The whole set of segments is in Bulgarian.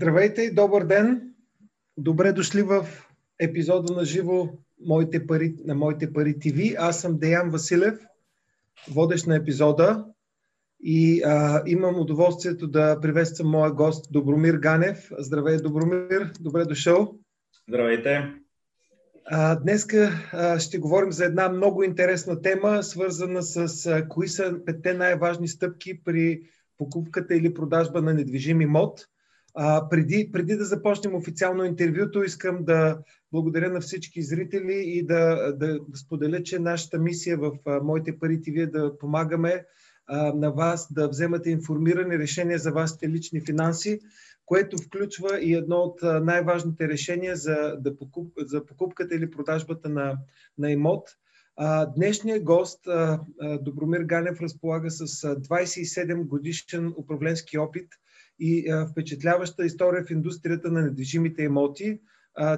Здравейте и добър ден! Добре дошли в епизода на живо моите пари, на Моите пари ТВ. Аз съм Деян Василев, водещ на епизода и а, имам удоволствието да приветствам моя гост Добромир Ганев. Здравей, Добромир! Добре дошъл! Здравейте! А, днеска а, ще говорим за една много интересна тема, свързана с а, кои са петте най-важни стъпки при покупката или продажба на недвижим имот. А, преди, преди да започнем официално интервюто, искам да благодаря на всички зрители и да, да, да споделя, че нашата мисия в а, Моите пари ТВ е да помагаме а, на вас да вземате информирани решения за вашите лични финанси, което включва и едно от най-важните решения за, да покуп, за покупката или продажбата на, на имот. Днешният гост, Добромир Ганев, разполага с 27 годишен управленски опит и впечатляваща история в индустрията на недвижимите имоти.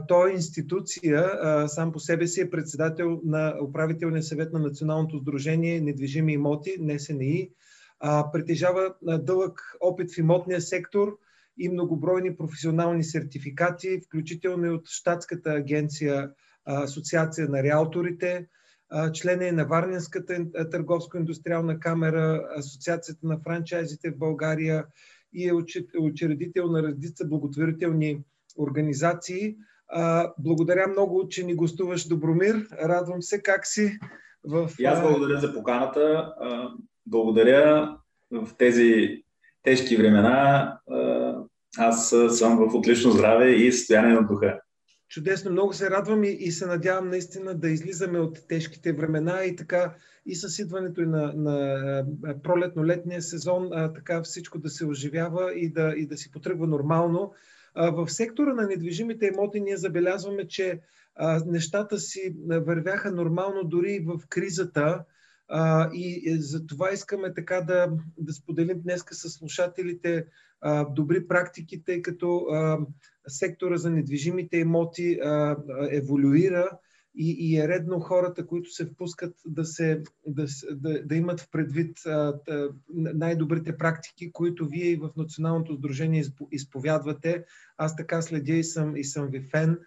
Той е институция, сам по себе си е председател на управителния съвет на Националното сдружение недвижими имоти, НСНИ. Притежава дълъг опит в имотния сектор и многобройни професионални сертификати, включително и от Штатската агенция Асоциация на реалторите, член е на Варненската търговско-индустриална камера, Асоциацията на франчайзите в България и е учредител на редица благотворителни организации. Благодаря много, че ни гостуваш, Добромир. Радвам се. Как си? В... И аз благодаря за поканата. Благодаря в тези тежки времена. Аз съм в отлично здраве и състояние на духа. Чудесно, много се радвам и, и се надявам наистина да излизаме от тежките времена и така и с идването и на, на пролетно-летния сезон, а, така всичко да се оживява и да, и да си потръгва нормално. А, в сектора на недвижимите имоти ние забелязваме, че а, нещата си вървяха нормално дори в кризата. А, и за това искаме така да, да споделим днес с слушателите а, добри практики, тъй като а, сектора за недвижимите имоти а, еволюира и, и е редно хората, които се впускат да, се, да, да, да имат в предвид а, най-добрите практики, които вие и в Националното сдружение изповядвате. Аз така следя и съм, и съм ви фен.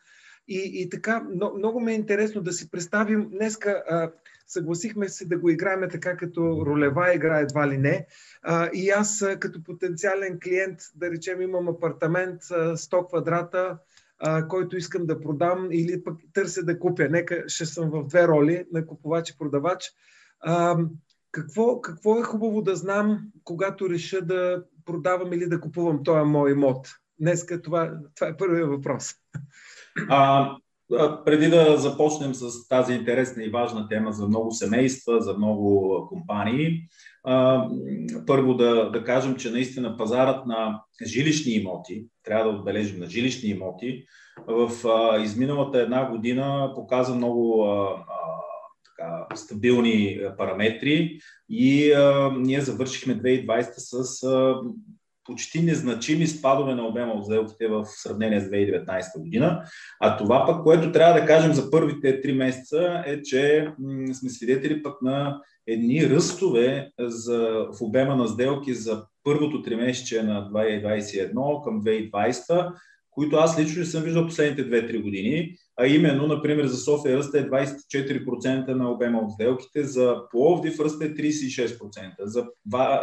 И, и така, много, много ме е интересно да си представим днеска. А, съгласихме се да го играем така като ролева игра, едва ли не. И аз като потенциален клиент, да речем, имам апартамент а, 100 квадрата, който искам да продам или пък търся да купя. Нека ще съм в две роли на купувач и продавач. Какво, какво е хубаво да знам, когато реша да продавам или да купувам този мой имот? Днеска това, това е първият въпрос. А, преди да започнем с тази интересна и важна тема за много семейства, за много компании, първо да, да кажем, че наистина пазарът на жилищни имоти, трябва да отбележим на жилищни имоти, в изминалата една година показа много така, стабилни параметри и ние завършихме 2020 с почти незначими спадове на обема от сделките в сравнение с 2019 година. А това пък, което трябва да кажем за първите три месеца е, че сме свидетели пък на едни ръстове за, в обема на сделки за първото три месече на 2021 към 2020, които аз лично не съм виждал последните 2-3 години, а именно, например, за София ръста е 24% на обема от сделките, за Пловдив ръста е 36%, за,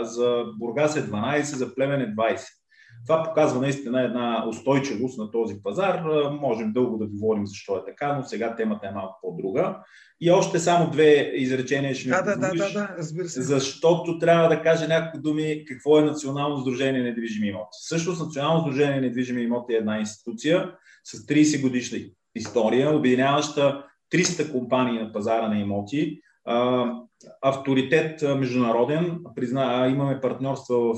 за Бургас е 12%, за Племен е 20%. Това показва наистина една устойчивост на този пазар. Можем дълго да говорим защо е така, но сега темата е малко по-друга. И още само две изречения ще ми да, да, да, да, да, разбира се. Защото трябва да кажа няколко думи какво е Национално сдружение на недвижими имоти. Също Национално сдружение на недвижими имоти е една институция с 30 годишна история, обединяваща 300 компании на пазара на имоти, авторитет международен, призна, имаме партньорства в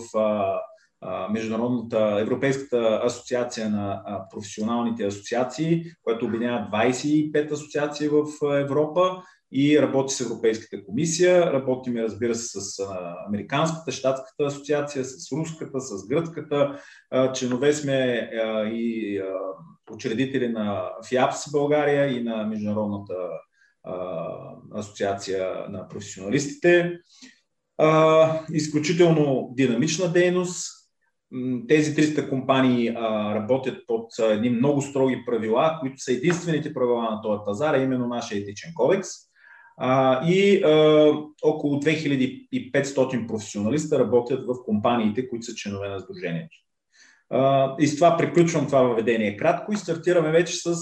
Международната Европейската асоциация на професионалните асоциации, която обединява 25 асоциации в Европа и работи с Европейската комисия. Работиме, разбира се, с Американската, Штатската асоциация, с Руската, с Гръцката. Членове сме и учредители на ФИАПС България и на Международната асоциация на професионалистите. изключително динамична дейност, тези 300 компании а, работят под едни много строги правила, които са единствените правила на този пазар, а именно нашия етичен кодекс. А, и а, около 2500 професионалиста работят в компаниите, които са членове на Сдружението. А, и с това приключвам това въведение кратко и стартираме вече с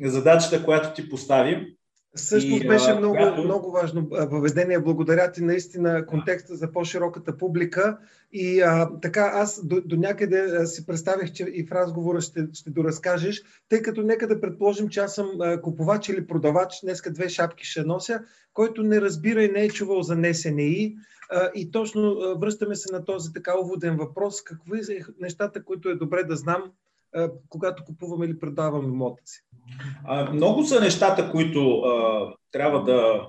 задачата, която ти поставим Всъщност беше много, която... много важно въведение. Благодаря ти наистина контекста за по-широката публика. И а, така, аз до, до някъде си представих, че и в разговора ще, ще доразкажеш, тъй като нека да предположим, че аз съм купувач или продавач, днеска две шапки ще нося, който не разбира и не е чувал за НСНИ. А, и точно връщаме се на този така уводен въпрос. Какви са нещата, които е добре да знам, когато купувам или продавам имота си? Много са нещата, които трябва да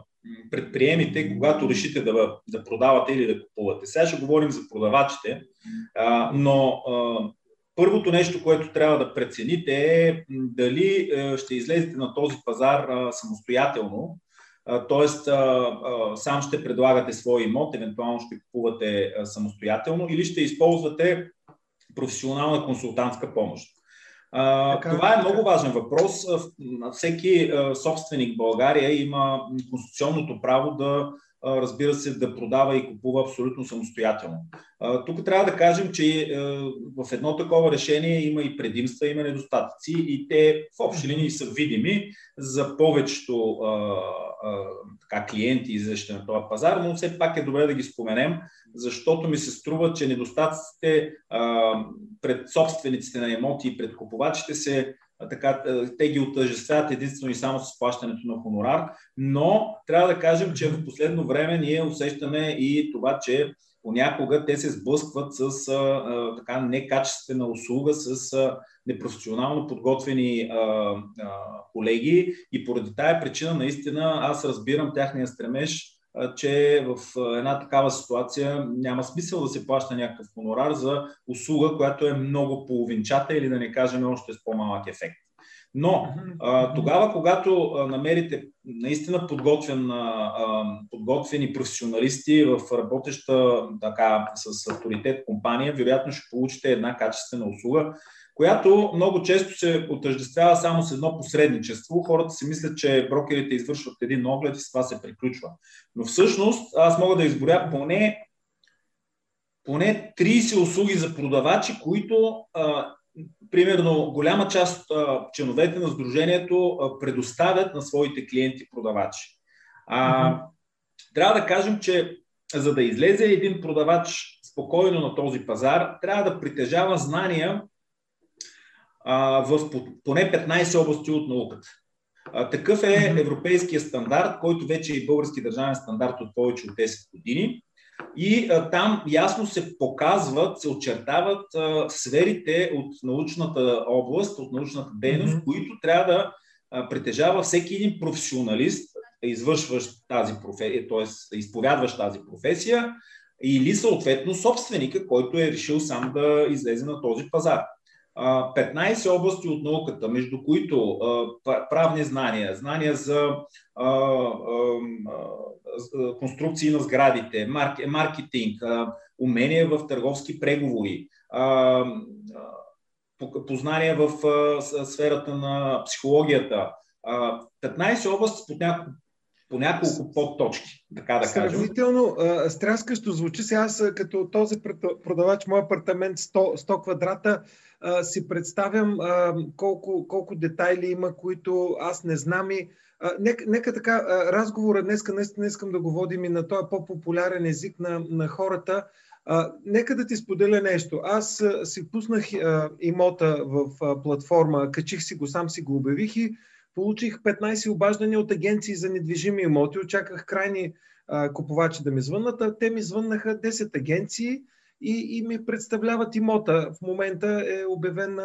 предприемите, когато решите да, да продавате или да купувате. Сега ще говорим за продавачите, но първото нещо, което трябва да прецените е дали ще излезете на този пазар самостоятелно, т.е. сам ще предлагате свой имот, евентуално ще купувате самостоятелно или ще използвате професионална консултантска помощ. А, това е много важен въпрос. Всеки собственик в България има конституционното право да разбира се, да продава и купува абсолютно самостоятелно. Тук трябва да кажем, че в едно такова решение има и предимства, има недостатъци и те в общи линии са видими за повечето така, клиенти, излезащи на този пазар, но все пак е добре да ги споменем, защото ми се струва, че недостатъците пред собствениците на имоти и пред купувачите се така, те ги отъжествяват единствено и само с плащането на хонорар, но трябва да кажем, че в последно време ние усещаме и това, че понякога те се сблъскват с а, така некачествена услуга, с а, непрофесионално подготвени а, а, колеги. И поради тая причина наистина аз разбирам тяхния стремеж че в една такава ситуация няма смисъл да се плаща някакъв хонорар за услуга, която е много половинчата или да не кажем още с по-малък ефект. Но а, тогава, когато а, намерите наистина подготвен, а, подготвени професионалисти в работеща така, с авторитет компания, вероятно ще получите една качествена услуга, която много често се отъждествява само с едно посредничество. Хората си мислят, че брокерите извършват един оглед и с това се приключва. Но всъщност аз мога да изборя поне, поне 30 услуги за продавачи, които а, примерно голяма част от членовете на Сдружението а, предоставят на своите клиенти продавачи. А, mm-hmm. Трябва да кажем, че за да излезе един продавач спокойно на този пазар, трябва да притежава знания в поне 15 области от науката. Такъв е европейския стандарт, който вече е и български държавен стандарт от повече от 10 години. И а, там ясно се показват, се очертават а, сферите от научната област, от научната дейност, mm-hmm. които трябва да а, притежава всеки един професионалист, извършващ тази професия, т.е. изповядващ тази професия, или съответно собственика, който е решил сам да излезе на този пазар. 15 области от науката, между които правни знания, знания за конструкции на сградите, маркетинг, умения в търговски преговори, познания в сферата на психологията. 15 области под няколко по няколко подточки, така да кажем. Сравнително стряскащо звучи. Сега аз като този продавач, мой апартамент 100, 100 квадрата, а, си представям а, колко, колко детайли има, които аз не знам и а, нека, нека така, а, разговора днеска наистина искам да го водим и на този по-популярен език на, на хората. А, нека да ти споделя нещо. Аз а, си пуснах а, имота в а, платформа, качих си го, сам си го обявих и получих 15 обаждания от агенции за недвижими имоти. Очаках крайни а, купувачи да ми звъннат, а те ми звъннаха 10 агенции и, и ми представляват имота. В момента е обявен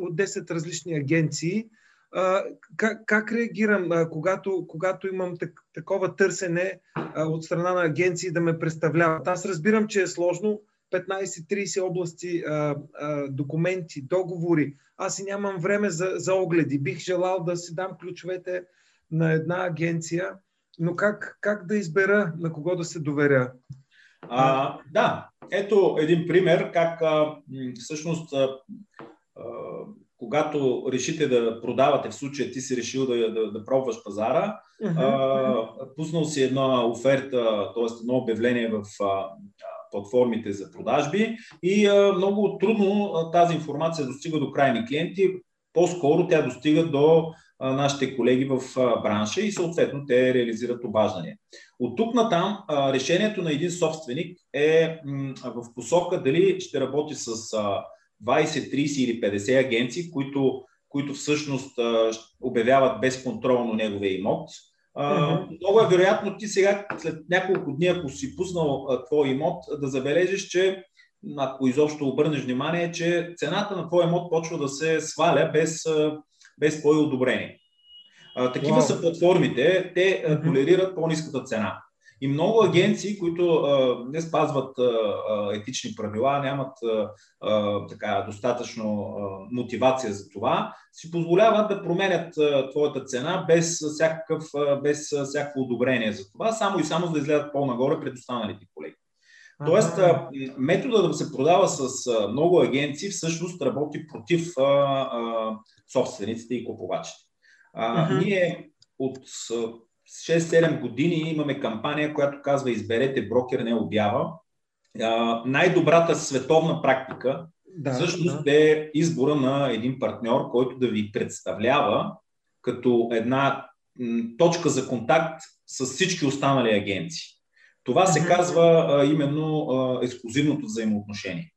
от 10 различни агенции. А, как, как реагирам, а, когато, когато имам так, такова търсене а, от страна на агенции да ме представляват? Аз разбирам, че е сложно. 15-30 области, а, а, документи, договори. Аз и нямам време за, за огледи. Бих желал да си дам ключовете на една агенция, но как, как да избера на кого да се доверя? А, да, ето един пример как а, всъщност а, а, когато решите да продавате, в случая ти си решил да, да, да пробваш пазара, uh-huh. а, пуснал си една оферта, т.е. едно обявление в а, платформите за продажби и много трудно тази информация достига до крайни клиенти. По-скоро тя достига до нашите колеги в бранша и съответно те реализират обаждания. От тук на там решението на един собственик е в посока дали ще работи с а, 20, 30 или 50 агенции, които, които всъщност обявяват безконтролно неговия имот. Uh-huh. Много е вероятно ти сега, след няколко дни, ако си пуснал твой имот, да забележиш, че ако изобщо обърнеш внимание, че цената на твой имот почва да се сваля без, без твое одобрение. Такива wow. са платформите, те uh-huh. толерират по-низката цена. И много агенции, които а, не спазват а, етични правила, нямат а, а, така, достатъчно а, мотивация за това, си позволяват да променят а, твоята цена без, всякакъв, а, без всякакво одобрение за това, само и само за да изгледат по-нагоре пред останалите колеги. Тоест, а, метода да се продава с а, много агенции всъщност работи против а, а, собствениците и купувачите. А, uh-huh. Ние от 6-7 години имаме кампания, която казва Изберете брокер, не обява. А, най-добрата световна практика да, всъщност да. е избора на един партньор, който да ви представлява като една м, точка за контакт с всички останали агенции. Това се казва а, именно а, ексклюзивното взаимоотношение.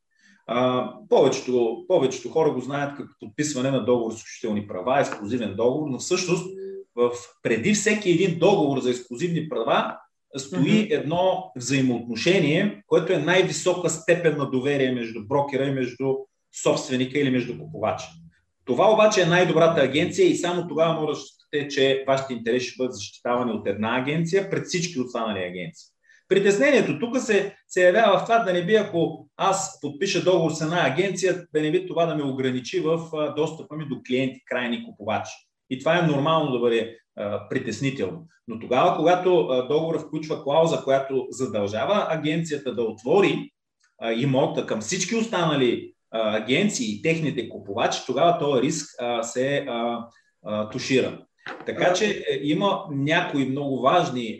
А, повечето, повечето хора го знаят като подписване на договор с изключителни права, ексклюзивен договор, но всъщност в, преди всеки един договор за ексклюзивни права стои едно взаимоотношение, което е най-висока степен на доверие между брокера и между собственика или между купувача. Това обаче е най-добрата агенция и само тогава може да считате, че вашите интереси ще бъдат защитавани от една агенция пред всички останали агенции. Притеснението тук се, се явява в това да не би, ако аз подпиша договор с една агенция, да не би това да ме ограничи в достъпа ми до клиенти, крайни купувачи. И това е нормално да бъде притеснително. Но тогава, когато договорът включва клауза, която задължава агенцията да отвори а, имота към всички останали агенции и техните купувачи, тогава този риск се тушира. Така че е, има някои много важни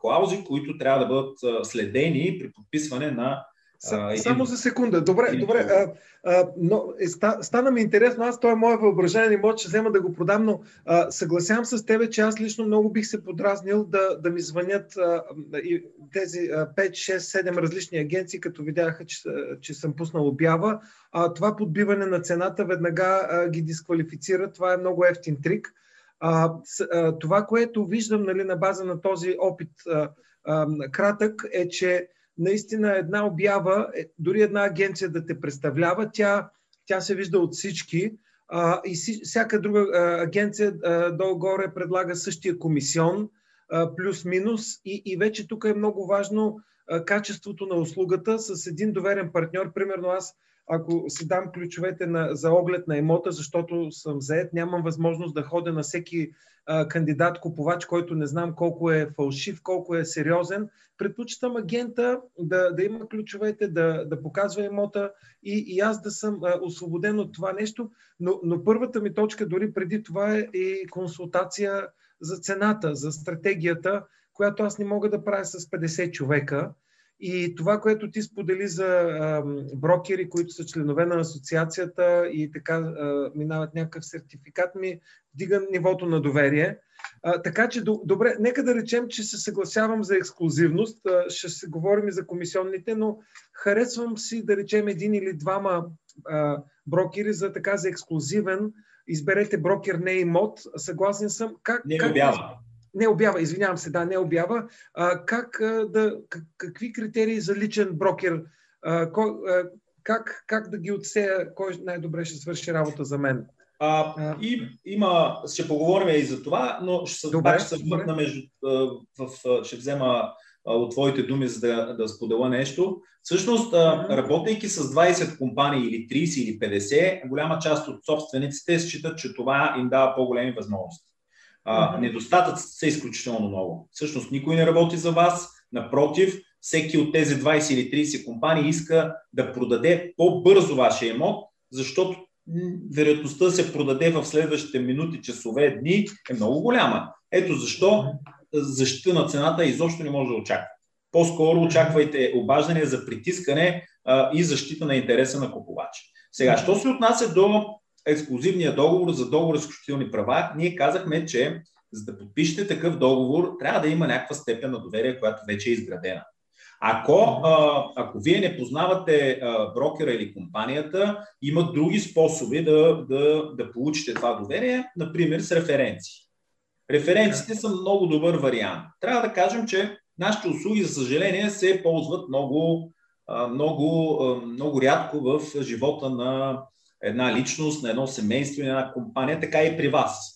клаузи, които трябва да бъдат следени при подписване на а, Само за секунда. Добре, добре. А, а, но, е, ста, стана ми интересно. Аз, той е мое въображение, може ще взема да го продам, но а, съгласявам с тебе, че аз лично много бих се подразнил да, да ми звънят а, и тези а, 5, 6, 7 различни агенции, като видяха, че, че съм пуснал обява. А, това подбиване на цената веднага а, ги дисквалифицира. Това е много ефтин трик. А, с, а, това, което виждам нали, на база на този опит а, а, кратък, е, че наистина една обява, е, дори една агенция да те представлява, тя, тя се вижда от всички а, и си, всяка друга а, агенция долу-горе предлага същия комисион, плюс-минус и, и вече тук е много важно а, качеството на услугата с един доверен партньор. Примерно аз ако си дам ключовете на, за оглед на имота, защото съм заед, нямам възможност да ходя на всеки а, кандидат купувач, който не знам колко е фалшив, колко е сериозен. Предпочитам агента да, да има ключовете, да, да показва имота и, и аз да съм а, освободен от това нещо. Но, но първата ми точка дори преди това е и консултация за цената, за стратегията, която аз не мога да правя с 50 човека и това, което ти сподели за а, брокери, които са членове на асоциацията и така а, минават някакъв сертификат, ми вдига нивото на доверие. А, така че, добре, нека да речем, че се съгласявам за ексклюзивност. А, ще се говорим и за комисионните, но харесвам си да речем един или двама а, брокери за така за ексклюзивен. Изберете брокер, не имот. Съгласен съм. Как, не как, обява не обява, извинявам се, да, не обява, а, как а, да, как, какви критерии за личен брокер, а, кой, а, как, как да ги отсея, кой най-добре ще свърши работа за мен? А, а, и има, ще поговорим и за това, но ще, добре, пак ще се върна между, в, в, ще взема от твоите думи, за да, да споделя нещо. Всъщност, mm-hmm. работейки с 20 компании или 30 или 50, голяма част от собствениците считат, че това им дава по-големи възможности. А, недостатъците са изключително много. Всъщност никой не работи за вас, напротив, всеки от тези 20 или 30 компании иска да продаде по-бързо вашия имот, защото вероятността да се продаде в следващите минути, часове, дни е много голяма. Ето защо защита на цената изобщо не може да очаква. По-скоро очаквайте обаждане за притискане а, и защита на интереса на купувача. Сега, що се отнася до ексклюзивния договор за договор с изключителни права, ние казахме, че за да подпишете такъв договор, трябва да има някаква степен на доверие, която вече е изградена. Ако, а, ако вие не познавате а, брокера или компанията, има други способи да, да, да получите това доверие, например с референции. Референциите са много добър вариант. Трябва да кажем, че нашите услуги, за съжаление, се ползват много, много, много рядко в живота на една личност, на едно семейство и на една компания, така и при вас.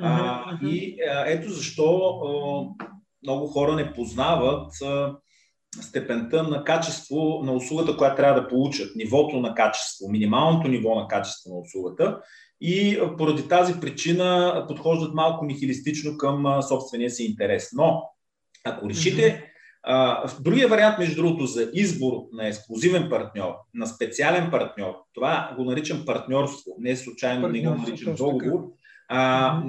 А, и а, ето защо а, много хора не познават а, степента на качество на услугата, която трябва да получат, нивото на качество, минималното ниво на качество на услугата и поради тази причина подхождат малко нихилистично към собствения си интерес. Но ако решите, в другия вариант, между другото, за избор на ексклюзивен партньор, на специален партньор, това го наричам партньорство, не случайно не го наричам договор, а,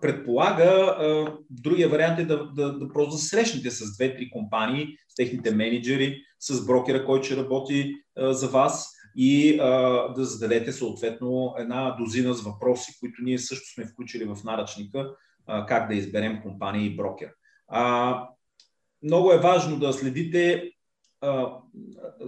предполага, а, другия вариант е да, да, да просто срещнете с две-три компании, с техните менеджери, с брокера, който ще работи а, за вас и а, да зададете съответно една дозина с въпроси, които ние също сме включили в наръчника, а, как да изберем компания и брокер. А, много е важно да следите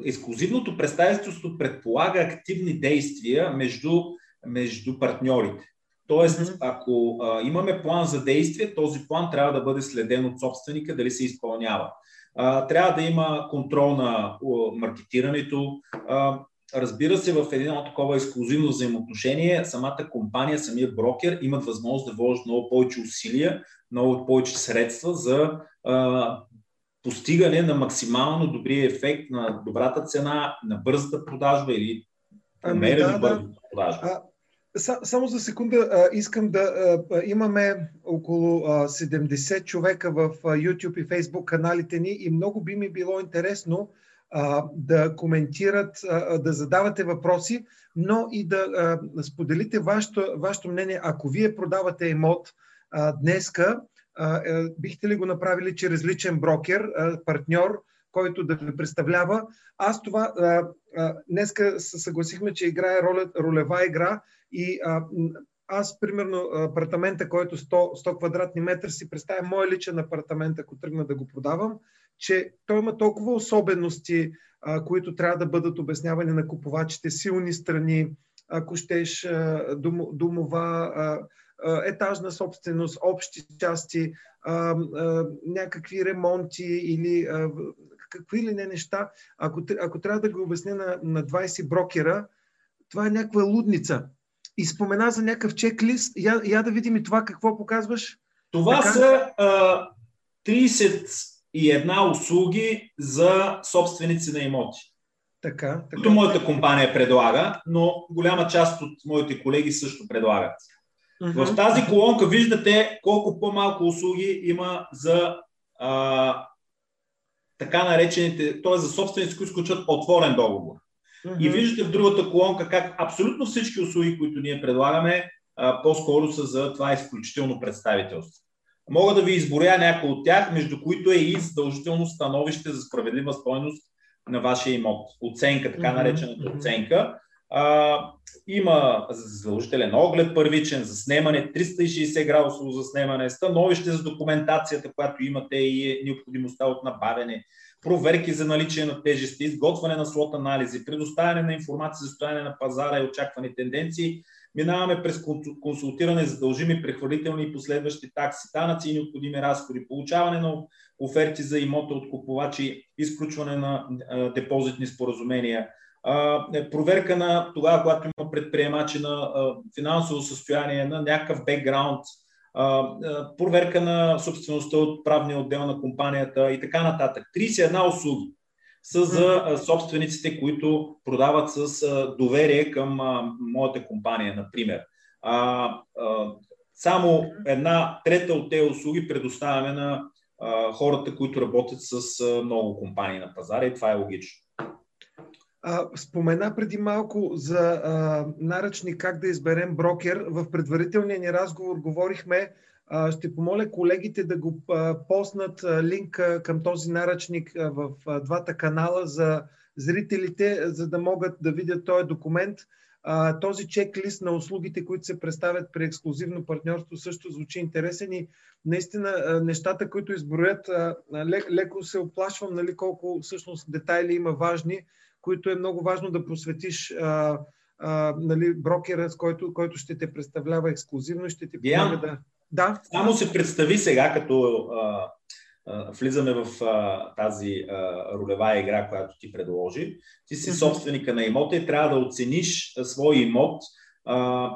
ексклюзивното представителство предполага активни действия между, между партньорите. Тоест, ако а, имаме план за действие, този план трябва да бъде следен от собственика дали се изпълнява. А, трябва да има контрол на а, маркетирането. А, разбира се, в едно такова ексклюзивно взаимоотношение, самата компания, самия брокер имат възможност да вложат много повече усилия, много повече средства за а, постигане на максимално добрия ефект на добрата цена, на бързата продажба или ами, да, да. продажба. Само за секунда искам да имаме около 70 човека в YouTube и Facebook каналите ни и много би ми било интересно да коментират, да задавате въпроси, но и да споделите вашето, вашето мнение. Ако вие продавате имот днеска, бихте ли го направили чрез личен брокер, партньор, който да ви представлява? Аз това днеска се съгласихме, че играе роля, ролева игра и аз, примерно, апартамента, който 100, 100 квадратни метра, си представя мой личен апартамент, ако тръгна да го продавам, че той има толкова особености, а, които трябва да бъдат обяснявани на купувачите, силни страни, ако щеш дом, домова, а, етажна собственост, общи части, някакви ремонти или какви ли не неща. Ако, ако трябва да го обясня на, на 20 брокера, това е някаква лудница и спомена за някакъв чеклист. Я, я да видим и това какво показваш. Това така? са а, 31 услуги за собственици на имоти. Така, така. Като моята компания предлага, но голяма част от моите колеги също предлагат. В тази колонка виждате колко по-малко услуги има за а, така наречените, т.е. за собственици, които изключват отворен договор. Mm-hmm. И виждате в другата колонка как абсолютно всички услуги, които ние предлагаме, по-скоро са за това изключително представителство. Мога да ви изборя някои от тях, между които е и задължително становище за справедлива стойност на вашия имот. Оценка, така наречената mm-hmm. оценка. А, има задължителен оглед първичен за снимане, 360 градусово за снимане, становище за документацията, която имате и е необходимостта от набавяне, проверки за наличие на тежести, изготвяне на слот анализи, предоставяне на информация за състояние на пазара и очаквани тенденции. Минаваме през консултиране за дължими прехвалителни и последващи такси, данъци и необходими разходи, получаване на оферти за имота от купувачи, изключване на депозитни споразумения, проверка на тогава, когато има предприемачи на финансово състояние, на някакъв бекграунд, проверка на собствеността от правния отдел на компанията и така нататък. 31 услуги са за собствениците, които продават с доверие към моята компания, например. Само една трета от тези услуги предоставяме на хората, които работят с много компании на пазара и това е логично. А, спомена преди малко за а, наръчник как да изберем брокер. В предварителния ни разговор говорихме, а, ще помоля колегите да го а, поснат а, линк а, към този наръчник а, в а, двата канала за зрителите, за да могат да видят този документ. А, този чеклист на услугите, които се представят при ексклюзивно партньорство, също звучи интересен и наистина нещата, които изброят, леко се оплашвам нали, колко всъщност детайли има важни, които е много важно да посветиш а, а, нали, брокера, с който, който ще те представлява ексклюзивно и ще ти помага да... Да. Само се представи сега, като а, а, влизаме в а, тази а, ролева игра, която ти предложи. Ти си собственика на имота и трябва да оцениш а, свой имот. А,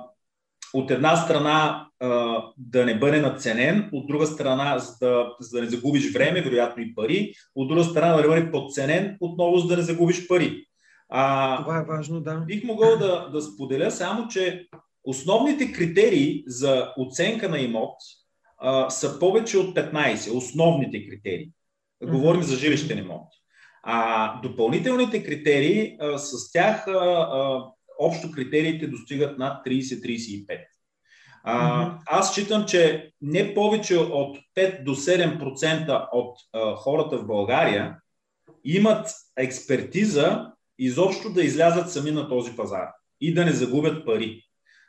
от една страна а, да не бъде надценен, от друга страна за да, за да не загубиш време, вероятно и пари, от друга страна да не бъде подценен, отново за да не загубиш пари. А, Това е важно, да. Бих могъл да, да споделя само, че основните критерии за оценка на имот а, са повече от 15, основните критерии. Говорим за жилищен имот. А допълнителните критерии, а, с тях а, а, общо критериите достигат над 30-35. А, аз считам, че не повече от 5 до 7% от а, хората в България имат експертиза изобщо да излязат сами на този пазар и да не загубят пари.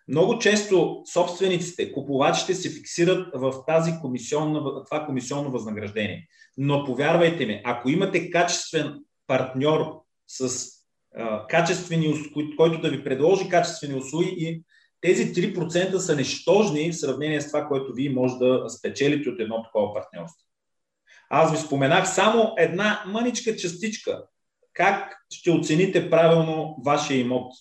Много често собствениците, купувачите се фиксират в тази комисионна, това комисионно възнаграждение. Но повярвайте ми, ако имате качествен партньор с качествени, който да ви предложи качествени услуги и тези 3% са нещожни в сравнение с това, което вие може да спечелите от едно такова партньорство. Аз ви споменах само една мъничка частичка. Как ще оцените правилно вашия имот?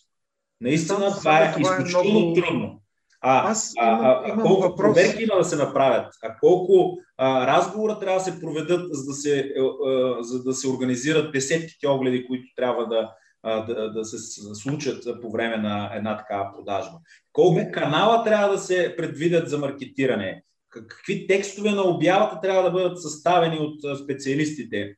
Наистина, това, това е изключително много... трудно. А, Аз имам, а, а, имам колко въпрос. проверки има да се направят, а колко а, разговора трябва да се проведат, за да се, а, а, за да се организират десетките огледи, които трябва да, да, да се случат по време на една такава продажба. Колко канала трябва да се предвидят за маркетиране? Какви текстове на обявата трябва да бъдат съставени от специалистите?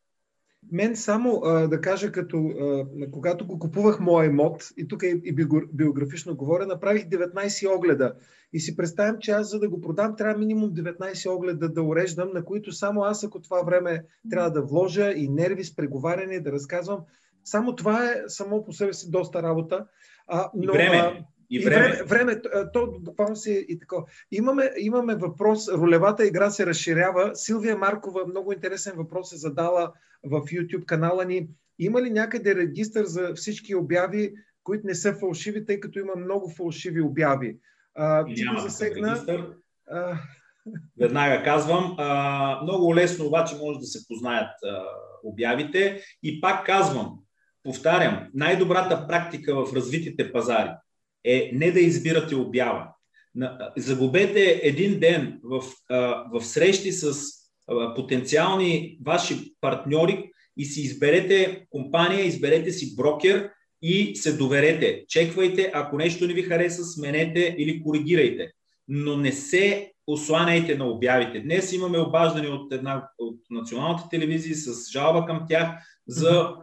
Мен само а, да кажа, като а, когато го купувах моя имот, и тук и, и биографично говоря, направих 19 огледа. И си представям, че аз за да го продам, трябва минимум 19 огледа да уреждам, на които само аз, ако това време трябва да вложа и нерви с преговаряне, да разказвам. Само това е само по себе си доста работа. А, но, и време. А, и време. И време, време то буквално си и така. Имаме, имаме въпрос, ролевата игра се разширява. Силвия Маркова много интересен въпрос е задала в YouTube канала ни. Има ли някъде регистър за всички обяви, които не са фалшиви, тъй като има много фалшиви обяви? А, ти го засегна. А... Веднага казвам. А, много лесно обаче може да се познаят а, обявите. И пак казвам, повтарям, най-добрата практика в развитите пазари е не да избирате обява. Загубете един ден в, в срещи с потенциални ваши партньори и си изберете компания, изберете си брокер и се доверете. Чеквайте, ако нещо не ви хареса, сменете или коригирайте. Но не се осланяйте на обявите. Днес имаме обаждане от една от националната телевизия с жалба към тях за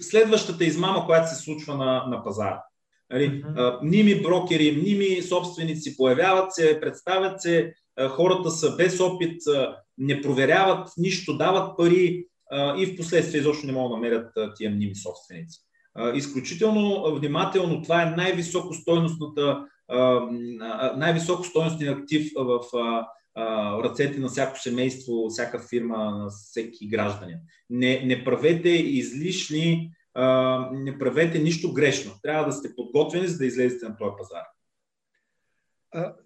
следващата измама, която се случва на, на пазара. Нали, ними брокери, ними собственици появяват се, представят се, хората са без опит, не проверяват нищо, дават пари и в последствие изобщо не могат да намерят тия мними собственици. Изключително внимателно, това е най-високо стойностната, най-високо стойностен актив в ръцете на всяко семейство, всяка фирма, на всеки гражданин. Не, не правете излишни не правете нищо грешно. Трябва да сте подготвени, за да излезете на този пазар.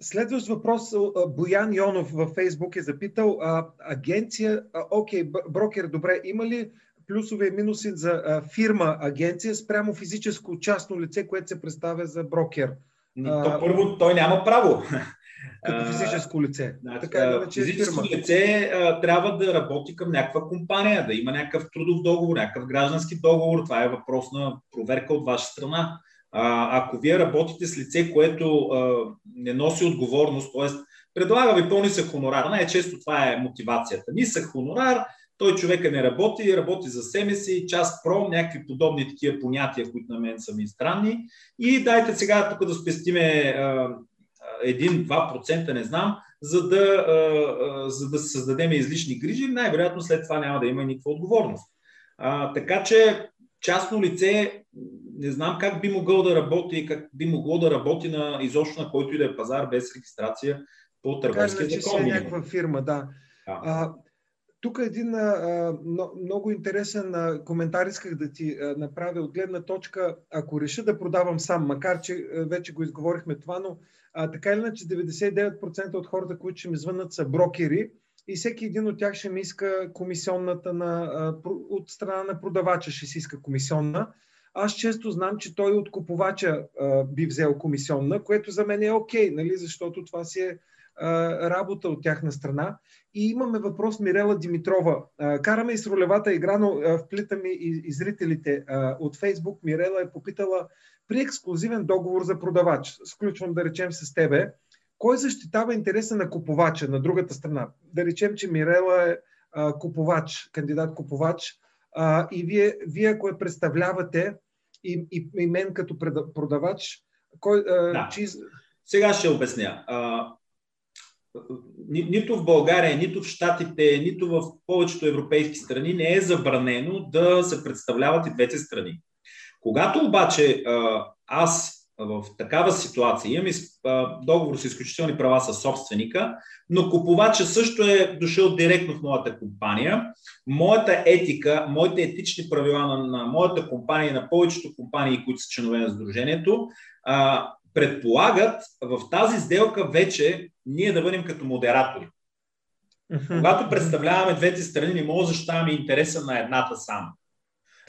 Следващ въпрос. Боян Йонов във Фейсбук е запитал. Агенция, окей, брокер, добре, има ли плюсове и минуси за фирма, агенция спрямо физическо частно лице, което се представя за брокер? То първо, той няма право. Като физическо лице. Значи, така да физическо фирма. лице а, трябва да работи към някаква компания, да има някакъв трудов договор, някакъв граждански договор. Това е въпрос на проверка от ваша страна. А, ако вие работите с лице, което а, не носи отговорност, т.е. предлага ви по-нисък хонорар. Най-често това е мотивацията. Нисък хонорар, той човека не работи, работи за себе си, част про, някакви подобни такива понятия, които на мен са ми странни. И дайте сега тук да спестиме 1-2%, не знам, за да, за да създадем излишни грижи, най-вероятно след това няма да има никаква отговорност. А, така че частно лице не знам как би могъл да работи, как би могло да работи на изобщо на който и да е пазар без регистрация по търговския закон. Е някаква фирма, да. да. А, тук един а, много интересен а, коментар исках да ти а, направя от гледна точка, ако реша да продавам сам, макар че а, вече го изговорихме това, но а, така или иначе 99% от хората, които ще ми звънат са брокери и всеки един от тях ще ми иска комисионната на, а, от страна на продавача ще си иска комисионна. Аз често знам, че той от купувача а, би взел комисионна, което за мен е окей, нали, защото това си е работа от тяхна страна. И имаме въпрос Мирела Димитрова. Караме и с ролевата игра, но вплитаме и, и зрителите от Фейсбук. Мирела е попитала при ексклюзивен договор за продавач, сключвам да речем с тебе, кой защитава интереса на купувача, на другата страна? Да речем, че Мирела е а, купувач, кандидат купувач а, и вие, вие, ако я представлявате и, и, и мен като продавач, кой, а, да. чи... Сега ще обясня. А, ни, нито в България, нито в Штатите, нито в повечето европейски страни не е забранено да се представляват и двете страни. Когато обаче аз в такава ситуация имам договор с изключителни права с собственика, но купувача също е дошъл директно в моята компания. Моята етика, моите етични правила на, на моята компания и на повечето компании, които са членове на Сдружението, предполагат в тази сделка вече ние да бъдем като модератори. Когато представляваме двете страни, не може да защитаваме интереса на едната само.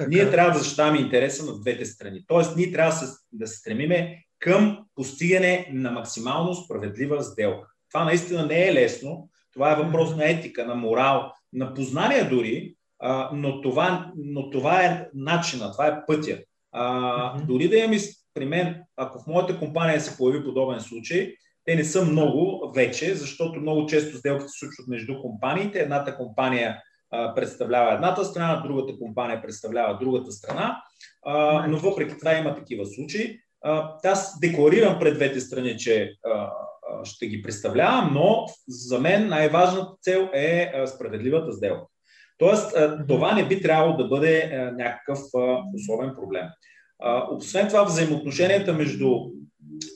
Така. Ние трябва да защитаваме интереса на двете страни. Тоест, ние трябва да се стремиме към постигане на максимално справедлива сделка. Това наистина не е лесно. Това е въпрос на етика, на морал, на познание дори, а, но, това, но това е начина, това е пътя. А, дори да имаме при мен, ако в моята компания се появи подобен случай, те не са много вече, защото много често сделките се случват между компаниите. Едната компания представлява едната страна, другата компания представлява другата страна, но въпреки това има такива случаи. Аз декларирам пред двете страни, че ще ги представлявам, но за мен най-важната цел е справедливата сделка. Тоест, това не би трябвало да бъде някакъв особен проблем. Освен това, взаимоотношенията между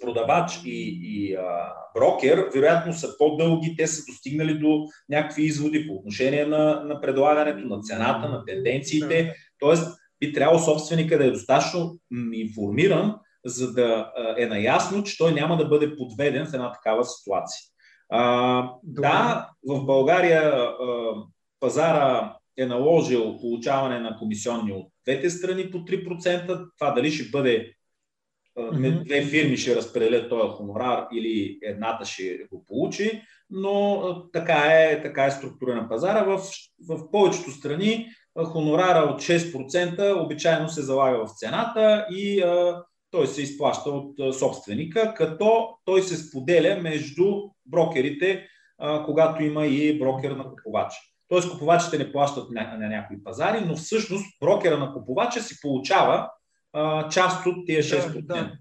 продавач и, и а, брокер, вероятно са по-дълги, те са достигнали до някакви изводи по отношение на, на предлагането, на цената, на тенденциите. Тоест, би трябвало собственика да е достатъчно информиран, за да е наясно, че той няма да бъде подведен в една такава ситуация. А, да, в България а, пазара е наложил получаване на комисионни от двете страни по 3%. Това дали ще бъде mm-hmm. две фирми ще разпределят този хонорар или едната ще го получи, но така е, така е структура на пазара. В, в повечето страни хонорара от 6% обичайно се залага в цената и а, той се изплаща от собственика, като той се споделя между брокерите, а, когато има и брокер на купувача. Тоест купувачите не плащат на, на някои пазари, но всъщност брокера на купувача си получава а, част от тия 6%. Да, да.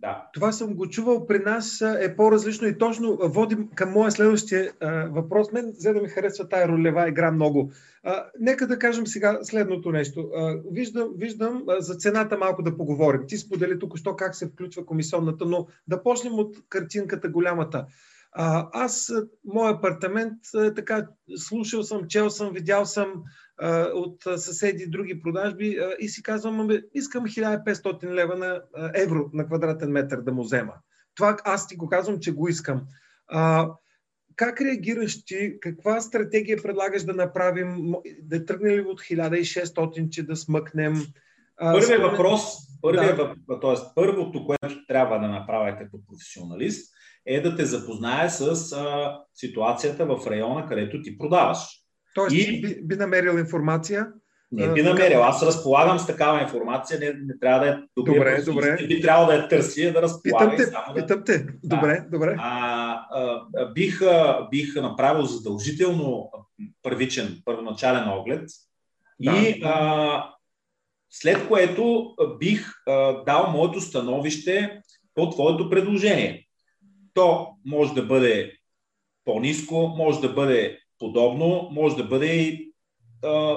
Да. Това съм го чувал при нас е по-различно и точно водим към моя следващия а, въпрос. Мен за да ми харесва тая ролева игра много. А, нека да кажем сега следното нещо. А, виждам, виждам а, за цената малко да поговорим. Ти сподели тук що как се включва комисионната, но да почнем от картинката голямата. А, аз, мой апартамент, така, слушал съм, чел съм, видял съм а, от съседи други продажби и си казвам, ами, искам 1500 лева на евро на квадратен метър да му взема. Това аз ти го казвам, че го искам. А, как реагираш ти? Каква стратегия предлагаш да направим? Да тръгне ли от 1600, че да смъкнем? Първият въпрос, първият да. въпрос, т.е. първото, което трябва да направя като професионалист, е да те запознае с а, ситуацията в района, където ти продаваш. Тоест, и... би, би намерил информация? Не би намерил. Аз разполагам с такава информация, не, не трябва да е добре. Добре, добре. Не би трябвало да я търси, да разполага. Питам те, само да... питам те. Добре, да. добре. А, а, бих, бих направил задължително първичен, първоначален оглед да. и а, след което бих а, дал моето становище по твоето предложение. То може да бъде по-низко, може да бъде подобно, може да бъде и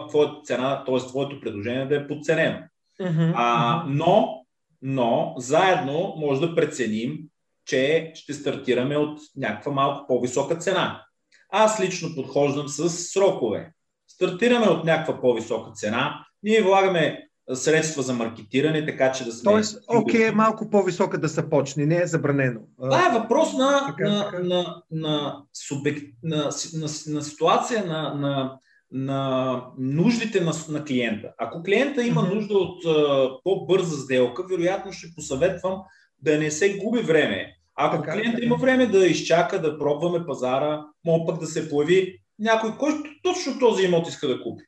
твоята цена, т.е. твоето предложение да е подценено. Uh-huh, а, но, но заедно може да преценим, че ще стартираме от някаква малко по-висока цена. Аз лично подхождам с срокове. Стартираме от някаква по-висока цена, ние влагаме средства за маркетиране, така че да сме... Тоест, окей, okay, малко по-висока да се почне, не е забранено. Това е въпрос на, така, на, така. на, на, субект, на, на, на ситуация, на, на, на нуждите на, на клиента. Ако клиента има нужда от а, по-бърза сделка, вероятно ще посъветвам да не се губи време. Ако така, клиента така. има време да изчака, да пробваме пазара, може пък да се появи някой, който точно този имот иска да купи.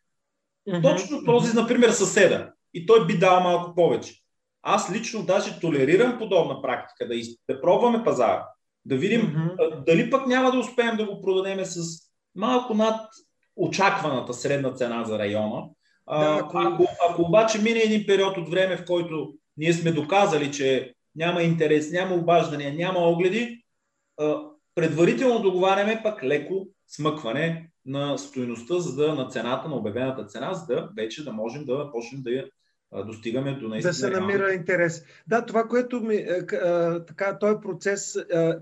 Mm-hmm. Точно този, например, съседа и той би дал малко повече. Аз лично даже толерирам подобна практика, да, из... да пробваме пазара, да видим mm-hmm. дали пък няма да успеем да го продадем с малко над очакваната средна цена за района. Да, ако... Ако, ако обаче мине един период от време, в който ние сме доказали, че няма интерес, няма обаждания, няма огледи, предварително договаряме пък леко смъкване на стоеността, за да на цената, на обявената цена, за да вече да можем да почнем да я достигаме до наистина. Да се намира интерес. Да, това, което ми. Е, така, този процес,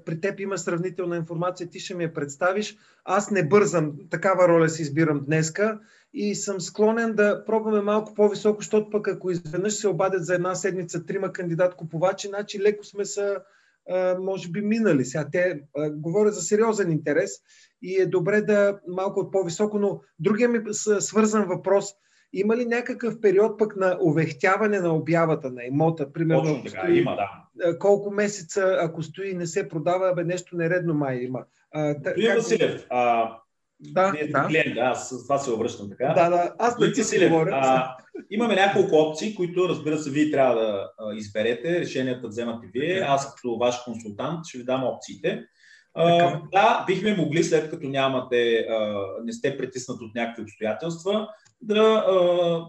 при теб има сравнителна информация, ти ще ми я представиш. Аз не бързам, такава роля си избирам днеска и съм склонен да пробваме малко по-високо, защото пък ако изведнъж се обадят за една седмица трима кандидат купувачи, значи леко сме са може би минали. Сега те говорят за сериозен интерес и е добре да малко от по-високо, но другия ми свързан въпрос – има ли някакъв период пък на увехтяване на обявата на имота? Примерно, Точно така, стои, има, да. Колко месеца, ако стои и не се продава, бе нещо нередно май има. Господин Василев, а, да, не, да. клиент, аз с това се обръщам така. Да, да, аз не ти си говоря. А, имаме няколко опции, които разбира се вие трябва да изберете. Решенията вземате вие. Аз като ваш консултант ще ви дам опциите. А, да, бихме могли, след като нямате, а, не сте притиснат от някакви обстоятелства, да а,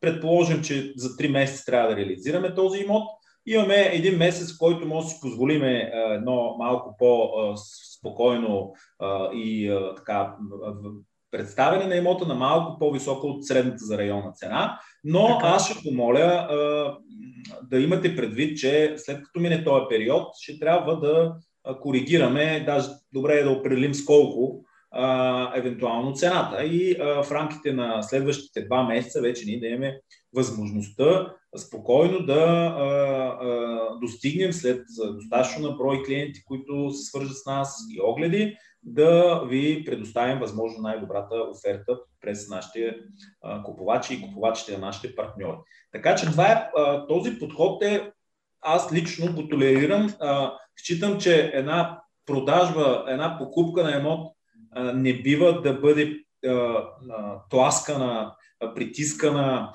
предположим, че за 3 месеца трябва да реализираме този имот. Имаме един месец, в който може да си позволим едно малко по-спокойно и така представяне на имота на малко по-високо от средната за районна цена, но така. аз ще помоля а, да имате предвид, че след като мине този период, ще трябва да коригираме, даже добре е да определим с колко евентуално цената. И в рамките на следващите два месеца вече ние да имаме възможността спокойно да достигнем след достатъчно на брой клиенти, които се свържат с нас и огледи, да ви предоставим възможно най-добрата оферта през нашите купувачи и купувачите на нашите партньори. Така че това е, този подход е, аз лично го толерирам. Считам, че една продажба, една покупка на емот не бива да бъде тласкана, притискана.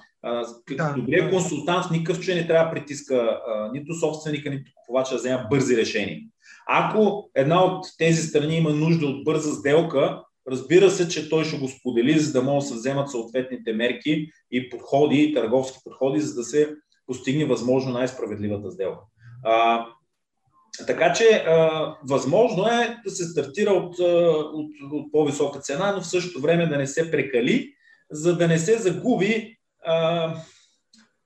Да, Добрият да. консултант в никакъв че не трябва да притиска нито собственика, нито купувача да взема бързи решения. Ако една от тези страни има нужда от бърза сделка, разбира се, че той ще го сподели, за да могат да се вземат съответните мерки и подходи, търговски подходи, за да се постигне възможно най-справедливата сделка. Така че а, възможно е да се стартира от, от, от по-висока цена, но в същото време да не се прекали, за да не се загуби, а,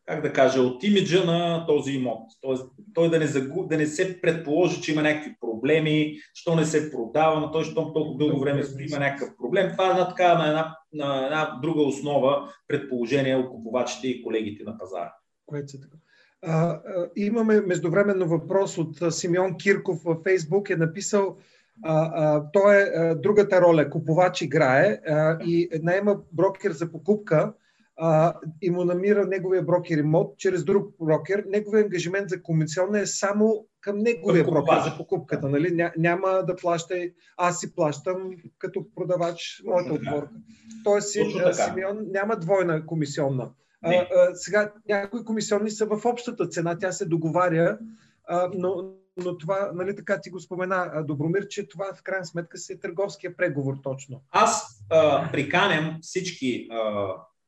как да кажа, от имиджа на този имот. Тоест, той да не, загуб, да не се предположи, че има някакви проблеми, що не се продава, но той, щом толкова дълго време има някакъв проблем. Това е една, така, на, една, на една друга основа предположение от купувачите и колегите на пазара. Което се така. А, а, имаме междувременно въпрос от Симеон Кирков във Фейсбук. Е написал, а, а, той е а, другата роля, купувач играе а, и найема брокер за покупка а, и му намира неговия брокер имот чрез друг брокер. Неговия ангажимент за комисионна е само към неговия брокер за покупката. Нали? Ня, няма да плаща, аз си плащам като продавач моята отворка. Тоест, Симеон няма двойна комисионна. А, а, сега, някои комисионни са в общата цена, тя се договаря, а, но, но това, нали така ти го спомена, Добромир, че това в крайна сметка си е търговския преговор точно. Аз а, приканям всички а,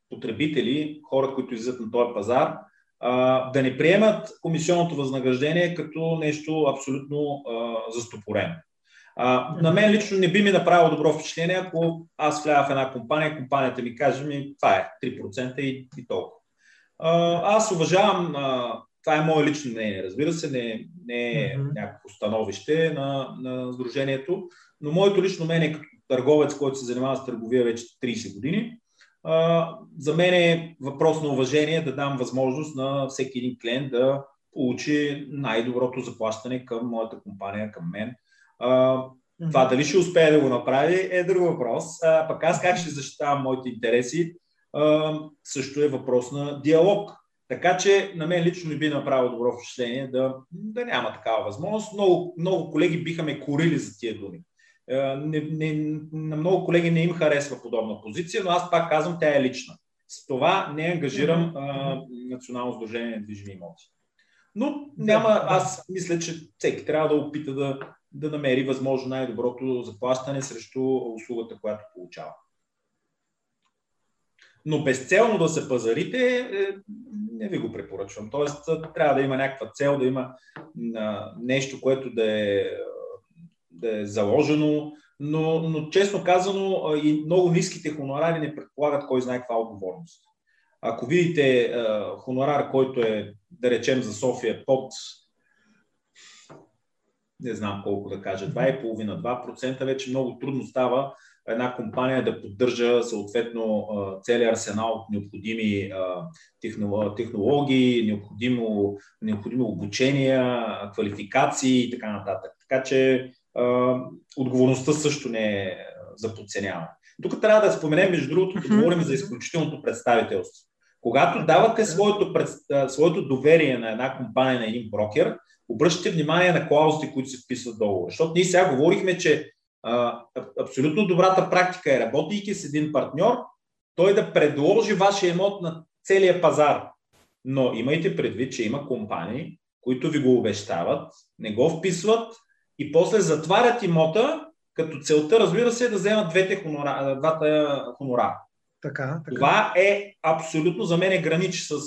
потребители, хора, които излизат на този пазар, а, да не приемат комисионното възнаграждение като нещо абсолютно а, застопорено. А, на мен лично не би ми направило добро впечатление, ако аз вляза в една компания, компанията ми каже ми това е 3% и, и толкова. А, аз уважавам, а, това е мое лично мнение, разбира се, не, не е mm-hmm. някакво становище на, на Сдружението, но моето лично мнение като търговец, който се занимава с търговия вече 30 години, а, за мен е въпрос на уважение да дам възможност на всеки един клиент да получи най-доброто заплащане към моята компания, към мен. А, това дали ще успее да го направи е друг въпрос. А, пък аз как ще защитавам моите интереси а, също е въпрос на диалог. Така че на мен лично не би направило добро впечатление да, да няма такава възможност. Много, много колеги биха ме корили за тия думи. Не, не, на много колеги не им харесва подобна позиция, но аз пак казвам, тя е лична. С това не ангажирам а, Национално сдружение на движими имоти. Но няма, аз мисля, че всеки трябва да опита да, да намери възможно най-доброто заплащане срещу услугата, която получава. Но безцелно да се пазарите, е, не ви го препоръчвам. Тоест, трябва да има някаква цел, да има нещо, което да е, да е заложено, но, но честно казано и много ниските хонорари не предполагат кой знае каква отговорност. Ако видите хонорар, който е, да речем за София, под не знам колко да кажа, 2,5-2%, вече много трудно става една компания да поддържа съответно целият арсенал от необходими технологии, необходимо, необходимо обучение, квалификации и така нататък. Така че отговорността също не е за подценяване. Тук трябва да споменем, между другото, да говорим за изключителното представителство. Когато давате своето, своето доверие на една компания, на един брокер, обръщате внимание на клаузите, които се вписват в договора. Защото ние сега говорихме, че а, абсолютно добрата практика е, работейки с един партньор, той да предложи вашия имот на целия пазар. Но имайте предвид, че има компании, които ви го обещават, не го вписват и после затварят имота, като целта, разбира се, е да вземат двете хонора, двата хонора. Така, така. Това е абсолютно за мен е граничи с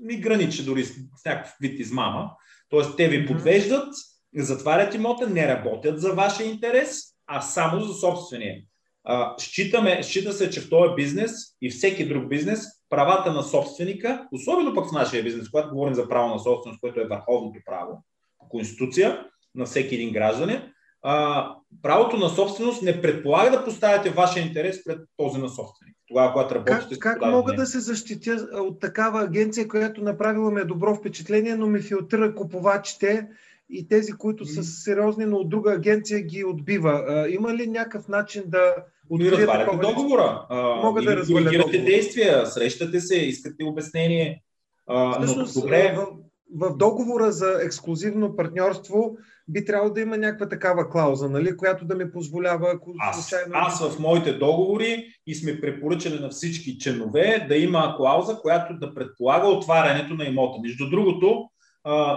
ми граничи дори с някакъв вид измама. Тоест, те ви подвеждат, затварят имота, не работят за вашия интерес, а само за собствения. А, считаме, счита се, че в този бизнес и всеки друг бизнес, правата на собственика, особено пък в нашия бизнес, когато говорим за право на собственост, което е върховното право по Конституция на всеки един гражданин, а, правото на собственост не предполага да поставяте вашия интерес пред този на собственик. Тогава, когато работите как, как мога да се защитя от такава агенция, която направила ме добро впечатление, но ми филтрира купувачите и тези, които са сериозни, но от друга агенция ги отбива. А, има ли някакъв начин да открият такова договора. Мога да разваля договора. действия, срещате се, искате обяснение. А, Всъщност, но добре... в, договора за ексклюзивно партньорство би трябвало да има някаква такава клауза, нали, която да ми позволява, ако аз, случайно... Аз в моите договори и сме препоръчали на всички членове да има клауза, която да предполага отварянето на имота. Между другото,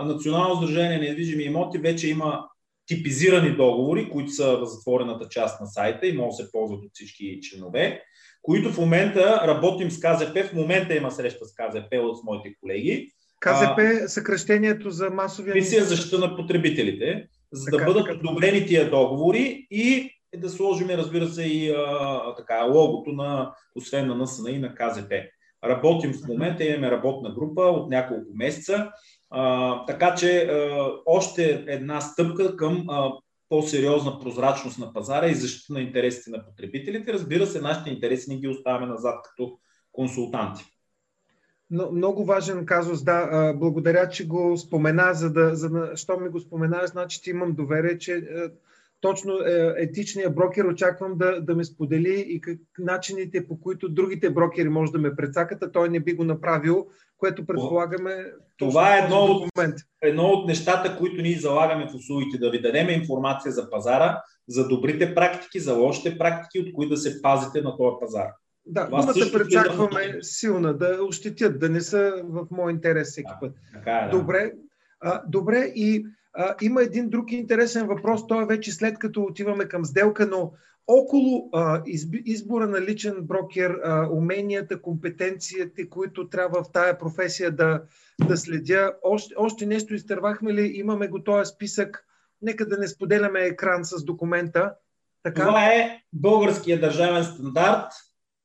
Национално сдружение на недвижими имоти вече има типизирани договори, които са в затворената част на сайта и могат да се ползват от всички членове, които в момента работим с КЗП. В момента има среща с КЗП от моите колеги КЗП е съкрещението за масовия... Комисия за защита на потребителите, за така, да бъдат така. одобрени тия договори и да сложим, разбира се, и а, така, логото на, освен на НСН и на КЗП. Работим в момента, имаме работна група от няколко месеца, а, така че а, още една стъпка към а, по-сериозна прозрачност на пазара и защита на интересите на потребителите. Разбира се, нашите интереси не ги оставяме назад като консултанти. Но, много важен казус, да. Благодаря, че го спомена, за да, за да що ми го спомена, значи ти имам доверие, че точно е, етичният брокер очаквам да, да ме сподели и как, начините по които другите брокери може да ме прецакат, а той не би го направил, което предполагаме. Това е едно от, едно от нещата, които ние залагаме в услугите, да ви дадем информация за пазара, за добрите практики, за лошите практики, от които да се пазите на този пазар. Да, думата прецакваме силна, да ощетят, да не са в мой интерес всеки път. Така е, да. Добре, а, добре и а, има един друг интересен въпрос, той е вече след като отиваме към сделка, но около а, избора на личен брокер, а, уменията, компетенциите, които трябва в тая професия да, да следя, още, още нещо изтървахме ли, имаме го този списък, нека да не споделяме екран с документа. Така? Това е българския държавен стандарт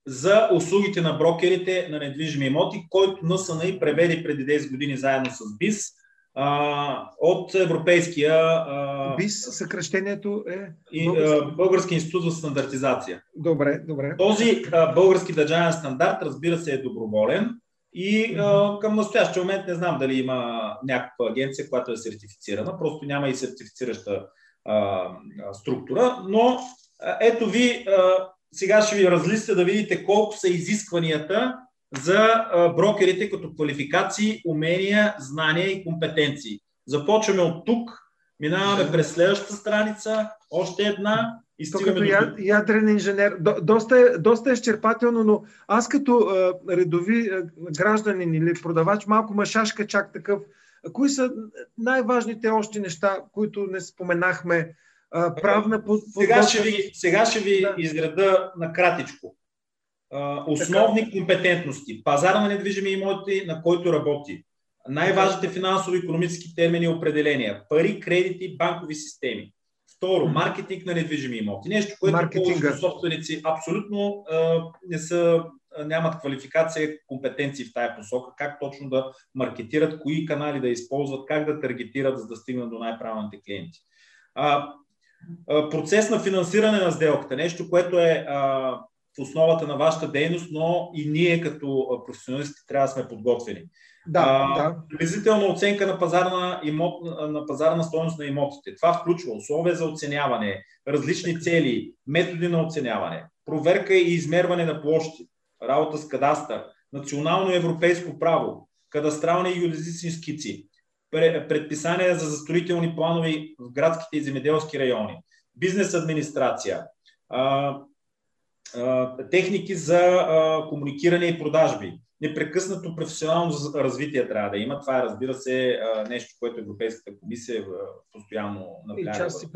за услугите на брокерите на недвижими имоти, който НСНИ преведе преди 10 години заедно с БИС а, от Европейския. А, БИС, съкръщението е. И, а, Български институт за стандартизация. Добре, добре. Този а, български държавен стандарт, разбира се, е доброволен. И а, към настоящия момент не знам дали има някаква агенция, която е сертифицирана. Просто няма и сертифицираща а, структура. Но ето ви, а, сега ще ви разлистя да видите колко са изискванията за брокерите като квалификации, умения, знания и компетенции. Започваме от тук, минаваме през следващата страница, още една и стигаме като до... ядрен инженер. До, доста, е, доста е изчерпателно, но аз като а, редови а, гражданин или продавач малко машашка чак такъв. Кои са най-важните още неща, които не споменахме? А, правна под, сега, ще ви, сега ще ви да. изреда накратичко основни така. компетентности. Пазар на недвижими имоти, на който работи. Най-важните финансово-економически термини и определения. Пари, кредити, банкови системи. Второ, маркетинг на недвижими имоти. Нещо, което повечето собственици абсолютно а, не са, нямат квалификация, компетенции в тая посока, как точно да маркетират, кои канали да използват, как да таргетират, за да стигнат до най-правилните клиенти. А, а, процес на финансиране на сделката. Нещо, което е а, в основата на вашата дейност, но и ние като професионалисти трябва да сме подготвени. Да, а, да. Приблизителна оценка на пазарна, имот, на пазарна стоеност на имотите. Това включва условия за оценяване, различни цели, методи на оценяване, проверка и измерване на площи, работа с кадастър, национално европейско право, кадастрални и юридически скици, предписания за застроителни планови в градските и земеделски райони, бизнес администрация, техники за комуникиране и продажби. Непрекъснато професионално развитие трябва да има. Това е, разбира се, нещо, което Европейската комисия постоянно набляга. В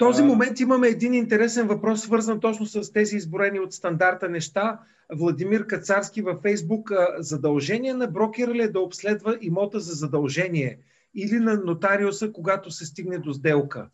този момент имаме един интересен въпрос, свързан точно с тези изборени от стандарта неща. Владимир Кацарски във Фейсбук. Задължение на брокера ли е да обследва имота за задължение или на нотариуса, когато се стигне до сделка?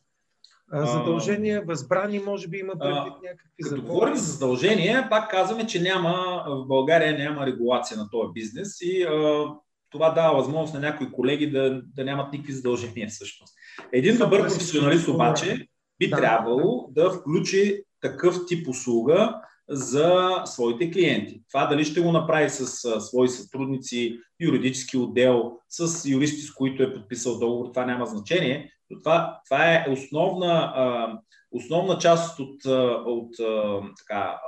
задължения, възбрани, може би има предвид някакви Като закони. говорим за задължения, пак казваме, че няма, в България няма регулация на този бизнес и а, това дава възможност на някои колеги да, да нямат никакви задължения всъщност. Един добър професионалист обаче би да. трябвало да включи такъв тип услуга за своите клиенти. Това дали ще го направи с а, свои сътрудници, юридически отдел, с юристи, с които е подписал договор, това няма значение, това, това е основна, а, основна част от, от така,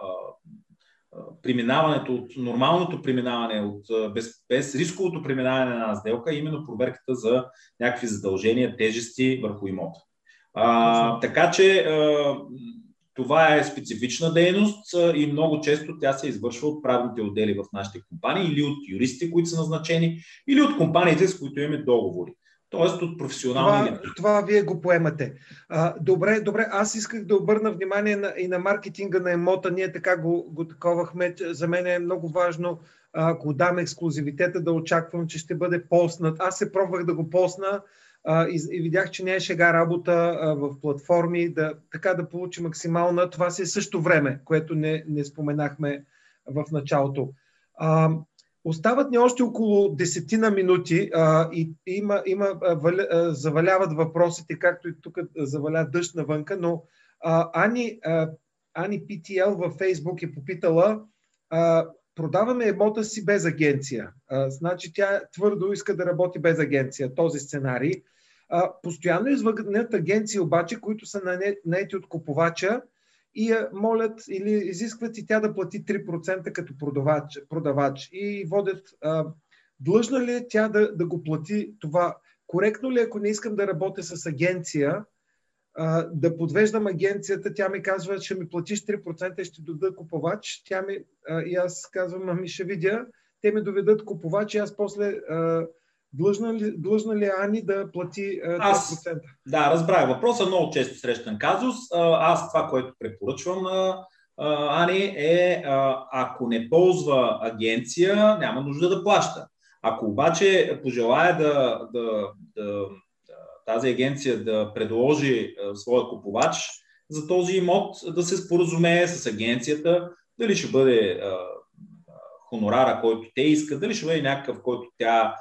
преминаването, от нормалното преминаване, от без, без рисковото преминаване на сделка, именно проверката за някакви задължения, тежести върху имота. А, така че а, това е специфична дейност и много често тя се извършва от правните отдели в нашите компании или от юристи, които са назначени, или от компаниите, с които имаме договори. Тоест от професионални това, това вие го поемате. А, добре, добре. Аз исках да обърна внимание на, и на маркетинга на емота. Ние така го, го таковахме. За мен е много важно, ако дам ексклюзивитета, да очаквам, че ще бъде постнат. Аз се пробвах да го постна а, и, и видях, че не е шега работа а, в платформи, да, така да получи максимална. Това си е също време, което не, не споменахме в началото. А, Остават ни още около десетина минути а, и има, има валя, а, заваляват въпросите, както и тук заваля дъжд навънка, но а, Ани, а, Ани PTL във Фейсбук е попитала а, продаваме емота си без агенция. А, значи тя твърдо иска да работи без агенция, този сценарий. А, постоянно извъгнат агенции обаче, които са наети от купувача и я молят или изискват и тя да плати 3% като продавач, продавач и водят а, длъжна ли е тя да, да го плати това? Коректно ли, е, ако не искам да работя с агенция, а, да подвеждам агенцията, тя ми казва, ще ми платиш 3% и ще дадат купувач. Тя ми, а, и аз казвам, ами ще видя, те ми доведат купувач и аз после а, длъжна, ли, длъжна ли е Ани да плати а, 3%? Аз, да, разбрах. Въпросът е много често срещан казус. Аз това, което препоръчвам на Ани е, ако не ползва агенция, няма нужда да плаща. Ако обаче пожелая да, да, да тази агенция да предложи своя купувач за този имот, да се споразумее с агенцията, дали ще бъде хонорара, който те искат, дали ще бъде някакъв, който тя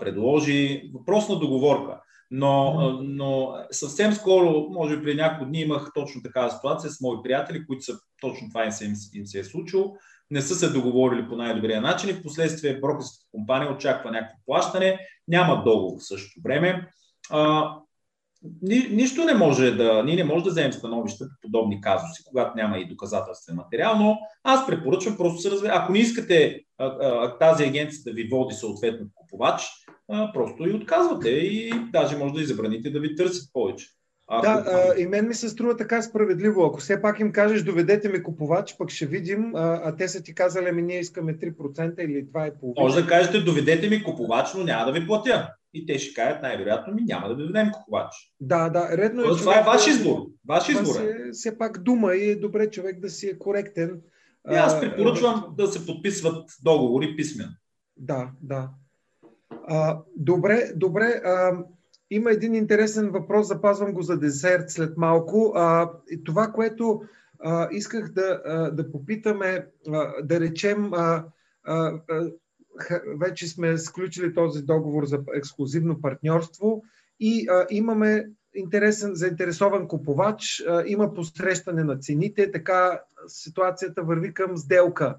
предложи. Въпрос на договорка. Но, но съвсем скоро, може би преди няколко дни, имах точно такава ситуация с мои приятели, които са точно това им се, им се е случило. Не са се договорили по най-добрия начин и в последствие брокерската компания очаква някакво плащане, няма договор в същото време а, ни, нищо не може да, ние не може да вземем становища по подобни казуси, когато няма и доказателствен материал, но аз препоръчвам просто се разве. Ако не искате а, а, тази агенция да ви води съответно купувач, а, просто и отказвате и даже може да и забраните да ви търсят повече. Ако... Да, а, и мен ми се струва така справедливо. Ако все пак им кажеш, доведете ми купувач, пък ще видим, а, а те са ти казали, ми ние искаме 3% или 2,5%. Може да кажете, доведете ми купувач, но няма да ви платя и те ще кажат най-вероятно ми няма да ви дадем купувач. Да, да, редно е. Това е ваш избор. Ваш избор. Това е все пак дума и е добре човек да си е коректен. И аз препоръчвам а, да се подписват договори писмен. Да, да. А, добре, добре. А, има един интересен въпрос, запазвам го за десерт след малко. А, това, което а, исках да, а, да попитаме, а, да речем, а, а, вече сме сключили този договор за ексклюзивно партньорство и а, имаме интересен, заинтересован купувач, а, има посрещане на цените, така ситуацията върви към сделка.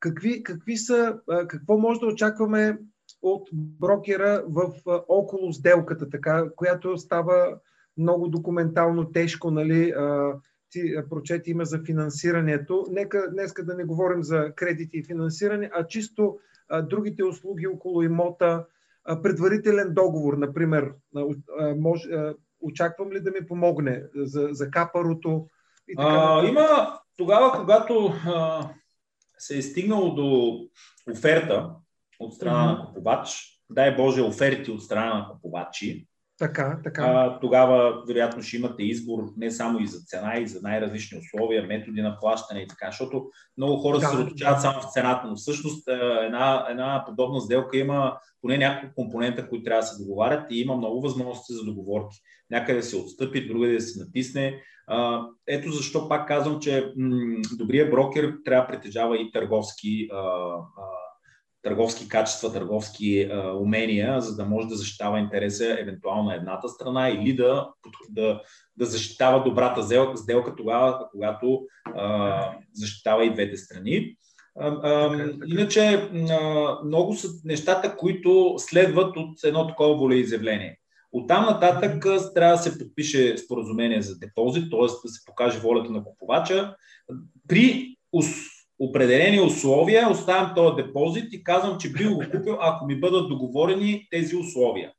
Какви, какви са, а, какво може да очакваме от брокера в а, около сделката, така, която става много документално тежко, нали, а, ти прочети има за финансирането. Нека днеска да не говорим за кредити и финансиране, а чисто другите услуги около имота, предварителен договор, например, може, очаквам ли да ми помогне за, за капарото? И така. А, има тогава, когато а, се е стигнало до оферта от страна mm-hmm. на купувач, дай Боже, оферти от страна на купувачи, така, така. А, тогава, вероятно, ще имате избор не само и за цена, и за най-различни условия, методи на плащане и така, защото много хора да, се съсредоточават да. само в цената, но всъщност една, една подобна сделка има поне няколко компонента, които трябва да се договарят и има много възможности за договорки. Някъде се отстъпи, другаде да се натисне. А, ето защо пак казвам, че м- добрият брокер трябва да притежава и търговски а, а, търговски качества, търговски а, умения, за да може да защитава интереса евентуално на едната страна или да, да, да защитава добрата сделка тогава, когато а, защитава и двете страни. А, а, така, така. Иначе а, много са нещата, които следват от едно такова волеизявление. От там нататък трябва да се подпише споразумение за депозит, т.е. да се покаже волята на купувача. При определени условия, оставям този депозит и казвам, че би го купил, ако ми бъдат договорени тези условия.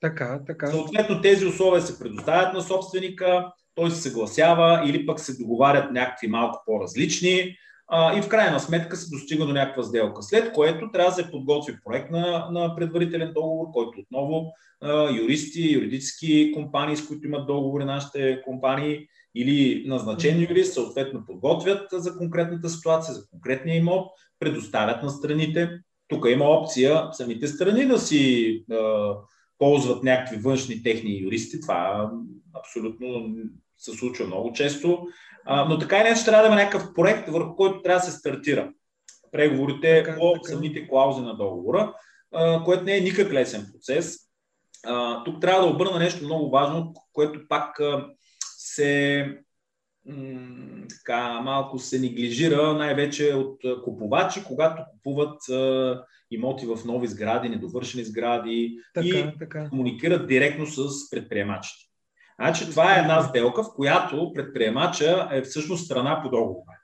Така, така. Съответно, тези условия се предоставят на собственика, той се съгласява или пък се договарят някакви малко по-различни а, и в крайна сметка се достига до някаква сделка. След което трябва да се подготви проект на, на предварителен договор, който отново а, юристи, юридически компании, с които имат договори нашите компании, или назначени юрист съответно подготвят за конкретната ситуация, за конкретния имот, предоставят на страните. Тук има опция самите страни да си е, ползват някакви външни техни юристи. Това абсолютно се случва много често. А, но така и не, трябва да има някакъв проект, върху който трябва да се стартира. Преговорите така, по така. самите клаузи на договора, а, което не е никак лесен процес. А, тук трябва да обърна нещо много важно, което пак а, се м- така, малко се неглижира най-вече от купувачи, когато купуват а, имоти в нови сгради, недовършени сгради така, и така. комуникират директно с предприемачите. Значи, това е една сделка, в която предприемача е всъщност страна по договора.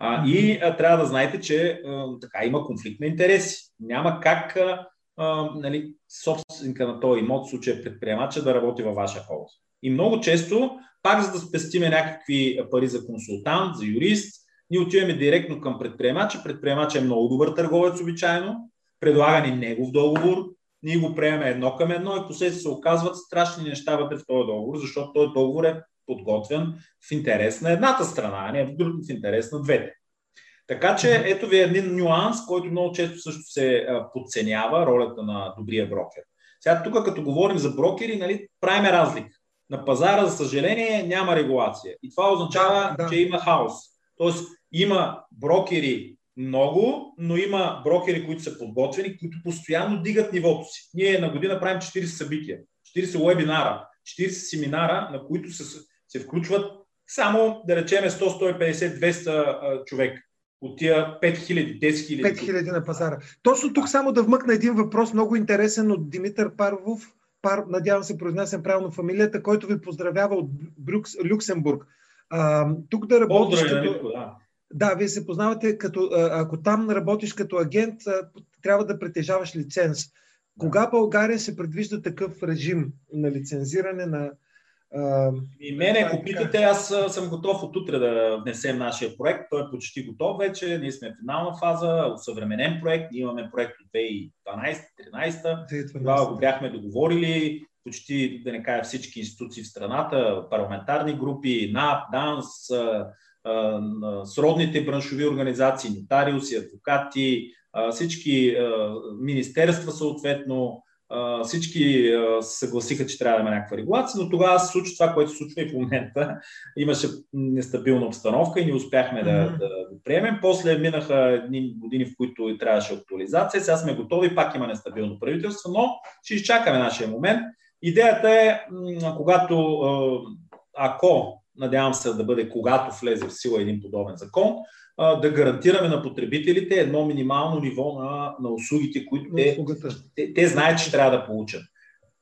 А, и а, трябва да знаете, че а, така има конфликт на интереси. Няма как а, а, нали, собственика на този имот, в случая предприемача, да работи във ваша полза. И много често, пак за да спестиме някакви пари за консултант, за юрист, ние отиваме директно към предприемача. Предприемача е много добър търговец обичайно, предлага ни негов договор, ние го приемаме едно към едно и последствие се оказват страшни неща вътре в този договор, защото този договор е подготвен в интерес на едната страна, а не в, друг, в интерес на двете. Така че ето ви един нюанс, който много често също се подценява ролята на добрия брокер. Сега тук, като говорим за брокери, нали, правиме разлика. На пазара, за съжаление, няма регулация. И това означава, да, че има хаос. Тоест, има брокери много, но има брокери, които са подготвени, които постоянно дигат нивото си. Ние на година правим 40 събития, 40 вебинара, 40 семинара, на които се, се включват само, да речеме, 100, 150, 200 човека от тия 5000, 10 000. 5000 на пазара. Точно тук само да вмъкна един въпрос, много интересен от Димитър Парвов, Пар, надявам се произнасям правилно фамилията, който ви поздравява от Брюкс, Люксембург. А, тук да работиш като... Да. да, вие се познавате, като, ако там работиш като агент, трябва да притежаваш лиценз. Кога България се предвижда такъв режим на лицензиране на, и мене, ако питате, аз съм готов от утре да внесем нашия проект. Той е почти готов вече. Ние сме в финална фаза, съвременен проект. Ние имаме проект от 2012-2013. Тогава го бяхме договорили. Почти, да не кажа всички институции в страната, парламентарни групи, НАП, ДАНС, сродните браншови организации, нотариуси, адвокати, всички министерства съответно, всички съгласиха, че трябва да има някаква регулация, но тогава се случи това, което се случва и в момента. Имаше нестабилна обстановка и не успяхме mm-hmm. да, да го приемем. После минаха едни години, в които трябваше актуализация. Сега сме готови, пак има нестабилно правителство, но ще изчакаме нашия момент. Идеята е, когато, ако, надявам се да бъде, когато влезе в сила един подобен закон, да гарантираме на потребителите едно минимално ниво на, на услугите, които те, те, те знаят, че трябва да получат.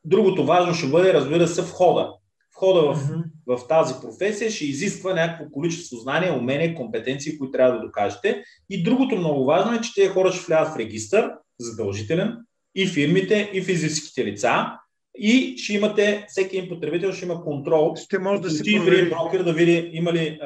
Другото важно ще бъде, разбира се, входа. Входа в, uh-huh. в тази професия ще изисква някакво количество знания, умения, компетенции, които трябва да докажете. И другото много важно е, че тези хора ще влязат в регистър, задължителен, и фирмите, и физическите лица, и ще имате, всеки един потребител ще има контрол. Ще може да си провери. брокер да види има ли,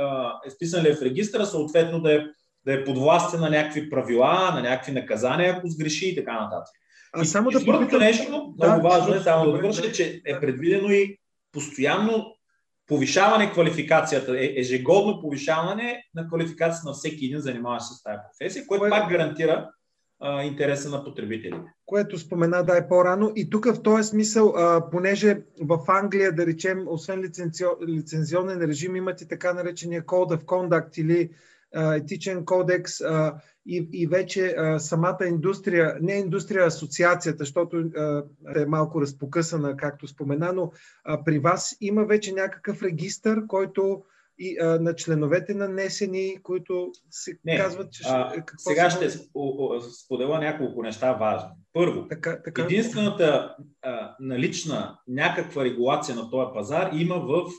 е списан ли е в регистъра, съответно да е, да е подвластен на някакви правила, на някакви наказания, ако сгреши и така нататък. А и, само и, да попитам... нещо, много да, важно е само да довърша, че е предвидено и постоянно повишаване квалификацията, е, ежегодно повишаване на квалификацията на всеки един занимаващ се с тази професия, което Кое... пак гарантира а, интереса на потребителите. Което спомена да е по-рано. И тук в този смисъл, а, понеже в Англия, да речем, освен лицензио, лицензионен режим, имат и така наречения Code of Conduct или а, етичен кодекс а, и, и вече а, самата индустрия, не индустрия, асоциацията, защото а, е малко разпокъсана, както спомена, но а, при вас има вече някакъв регистър, който и, а, на членовете на несени, които се Не, казват, че а, какво Сега ще споделя няколко неща важни. Първо, така, така... единствената а, налична някаква регулация на този пазар има в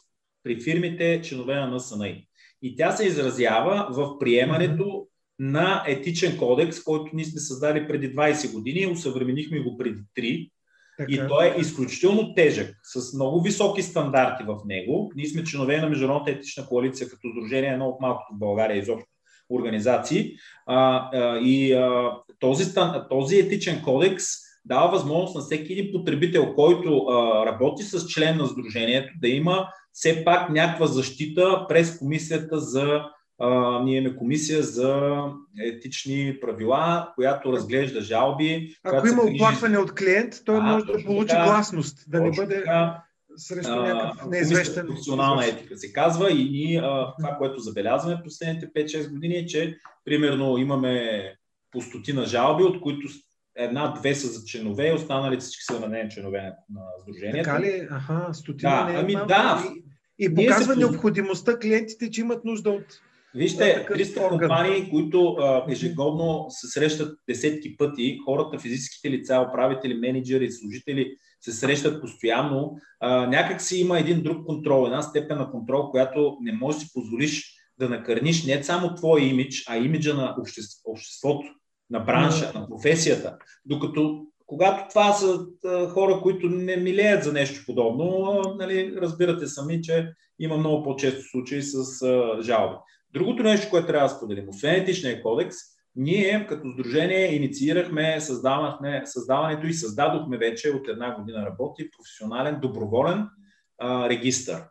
при фирмите членове на НСНИ. И тя се изразява в приемането mm-hmm. на етичен кодекс, който ние сме създали преди 20 години, усъвременихме го преди 3 така. И той е изключително тежък, с много високи стандарти в него. Ние сме членове на Международната етична коалиция като сдружение, едно от малкото в България изобщо организации. А, а, и а, този, този етичен кодекс дава възможност на всеки един потребител, който а, работи с член на сдружението, да има все пак някаква защита през комисията за а, ние имаме комисия за етични правила, която разглежда жалби. Ако има оплакване от клиент, той а, може да получи така, гласност, да не бъде така, срещу някакъв неизвестен. Професионална етика се казва и, и а, това, което забелязваме в последните 5-6 години е, че примерно имаме по стотина жалби, от които една-две са за членове и останалите всички са на нея членове на сдружението. Така ли? Аха, стотина да, не е ами, да, и, и показва се... необходимостта клиентите, че имат нужда от Вижте, 300 компании, които а, ежегодно се срещат десетки пъти, хората, физическите лица, управители, менеджери, служители се срещат постоянно. А, някак си има един друг контрол, една степен на контрол, която не можеш да си позволиш да накърниш не само твой имидж, а имиджа на обществото, на бранша, на професията. Докато когато това са хора, които не милеят за нещо подобно, нали, разбирате сами, че има много по-често случаи с жалби. Другото нещо, което трябва да споделим, освен етичния кодекс, ние като сдружение инициирахме създавахме, създаването и създадохме вече от една година работи професионален доброволен а, регистър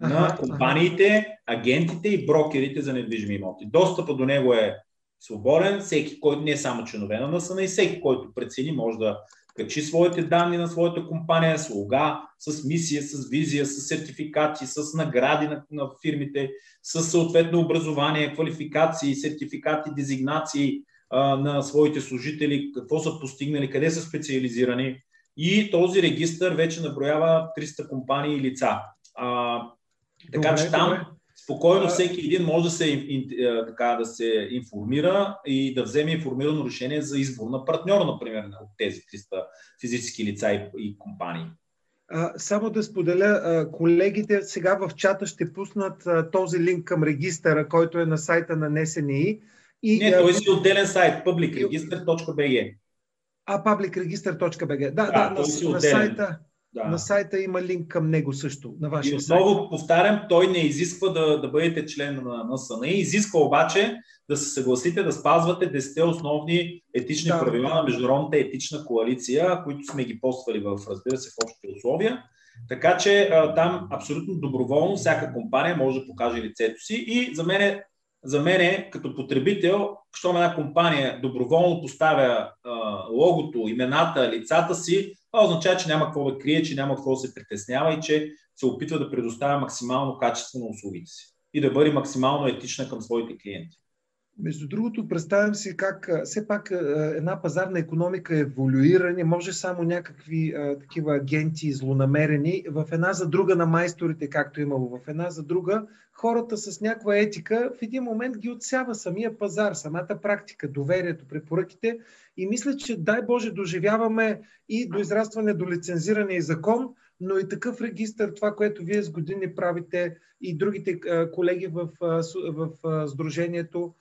на компаниите, агентите и брокерите за недвижими имоти. Достъпа до него е свободен, всеки, който не е само членове на НСН и всеки, който прецени, може да качи своите данни на своята компания, с лога, с мисия, с визия, с сертификати, с награди на, на фирмите, с съответно образование, квалификации, сертификати, дезигнации а, на своите служители, какво са постигнали, къде са специализирани. И този регистр вече наброява 300 компании и лица. А, така добре, че там добре. Спокойно всеки един може да се, така, да се информира и да вземе информирано решение за избор на партньор, например, от тези 300 физически лица и, и компании. Само да споделя, колегите сега в чата ще пуснат този линк към регистъра, който е на сайта на НСНИ. И, Не, той си отделен сайт, publicregister.bg. А, publicregister.bg. Да, да, да на, на сайта. Да. На сайта има линк към него също, на вашия и отново сайт. повтарям, той не изисква да, да бъдете член на НСН, изисква обаче да се съгласите да спазвате 10 основни етични да, правила да. на Международната етична коалиция, които сме ги поствали в, разбира се, в общите условия. Така че там абсолютно доброволно всяка компания може да покаже лицето си и за мен, за мен като потребител, щом една компания доброволно поставя а, логото, имената, лицата си, това означава, че няма какво да крие, че няма какво да се притеснява и че се опитва да предоставя максимално качество на услугите си и да бъде максимално етична към своите клиенти. Между другото, представям си как все пак една пазарна економика еволюира, не може само някакви а, такива агенти злонамерени в една за друга на майсторите, както имало в една за друга, хората с някаква етика в един момент ги отсява самия пазар, самата практика, доверието, препоръките. И мисля, че дай Боже доживяваме и до израстване до лицензиране и закон, но и такъв регистр, това, което вие с години правите и другите колеги в, в, в Сдружението,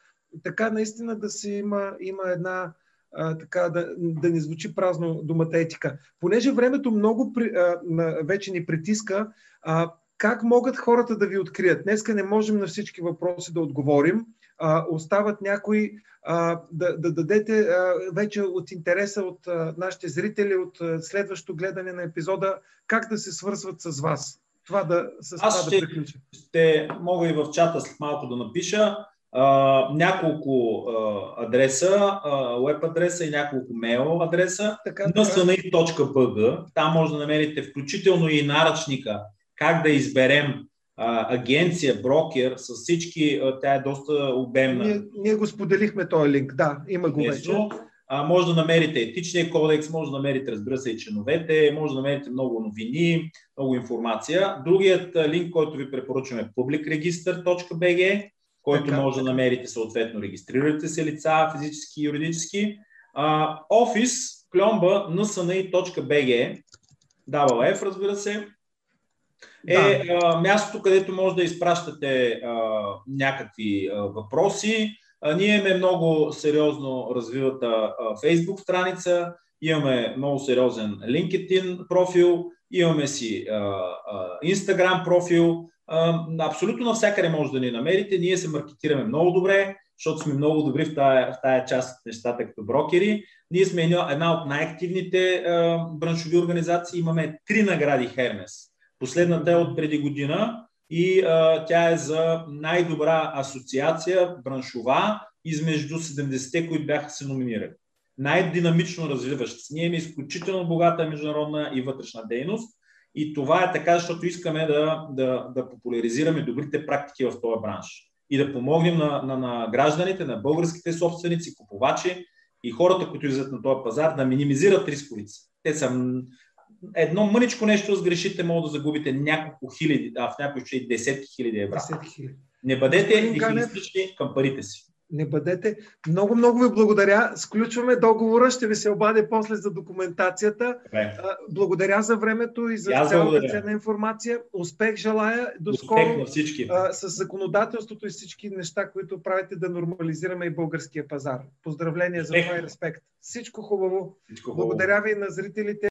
така наистина да си има, има една а, така да, да не звучи празно думата етика. Понеже времето много при, а, вече ни притиска, а, как могат хората да ви открият? Днеска не можем на всички въпроси да отговорим. А, остават някои а, да, да дадете а, вече от интереса от а, нашите зрители, от а, следващото гледане на епизода, как да се свързват с вас. Това да, с Аз това ще, да приключа. Ще мога и в чата след малко да напиша а, няколко а, адреса, веб адреса и няколко мейл адреса така, nsni.bg. Там може да намерите включително и наръчника как да изберем а, агенция, брокер с всички, а, тя е доста обемна. Ние, ние го споделихме този линк, да, има го вече. А, може да намерите етичния кодекс, може да намерите, разбира се, и членовете, може да намерите много новини, много информация. Другият линк, който ви препоръчваме е publicregister.bg който така, може да намерите съответно. Регистрирате се лица, физически и юридически. офис, кломба, nsni.bg, WF, разбира се, е да. а, мястото, където може да изпращате а, някакви а, въпроси. А, ние имаме много сериозно развивата а, Facebook страница, имаме много сериозен LinkedIn профил, имаме си а, а, Instagram профил, абсолютно навсякъде може да ни намерите. Ние се маркетираме много добре, защото сме много добри в тая, в тая част от нещата като брокери. Ние сме една от най-активните браншови организации. Имаме три награди Хермес. Последната е от преди година и а, тя е за най-добра асоциация браншова измежду 70-те, които бяха се номинирали. Най-динамично развиваща се. Ние имаме изключително богата международна и вътрешна дейност и това е така, защото искаме да, да, да популяризираме добрите практики в този бранш и да помогнем на, на, на гражданите, на българските собственици, купувачи и хората, които излизат на този пазар, да минимизират рисковите. Те са едно мъничко нещо сгрешите, може да загубите няколко хиляди, а в някои случаи десетки хиляди евро. Не бъдете нихилистични към парите си. Не бъдете. Много, много ви благодаря. Сключваме договора. Ще ви се обадя после за документацията. Добре. Благодаря за времето и за аз цялата ценна информация. Успех желая. До Успех скоро с законодателството и всички неща, които правите да нормализираме и българския пазар. Поздравления за Успех. това и респект. Всичко хубаво. Всичко хубаво. Благодаря ви на зрителите.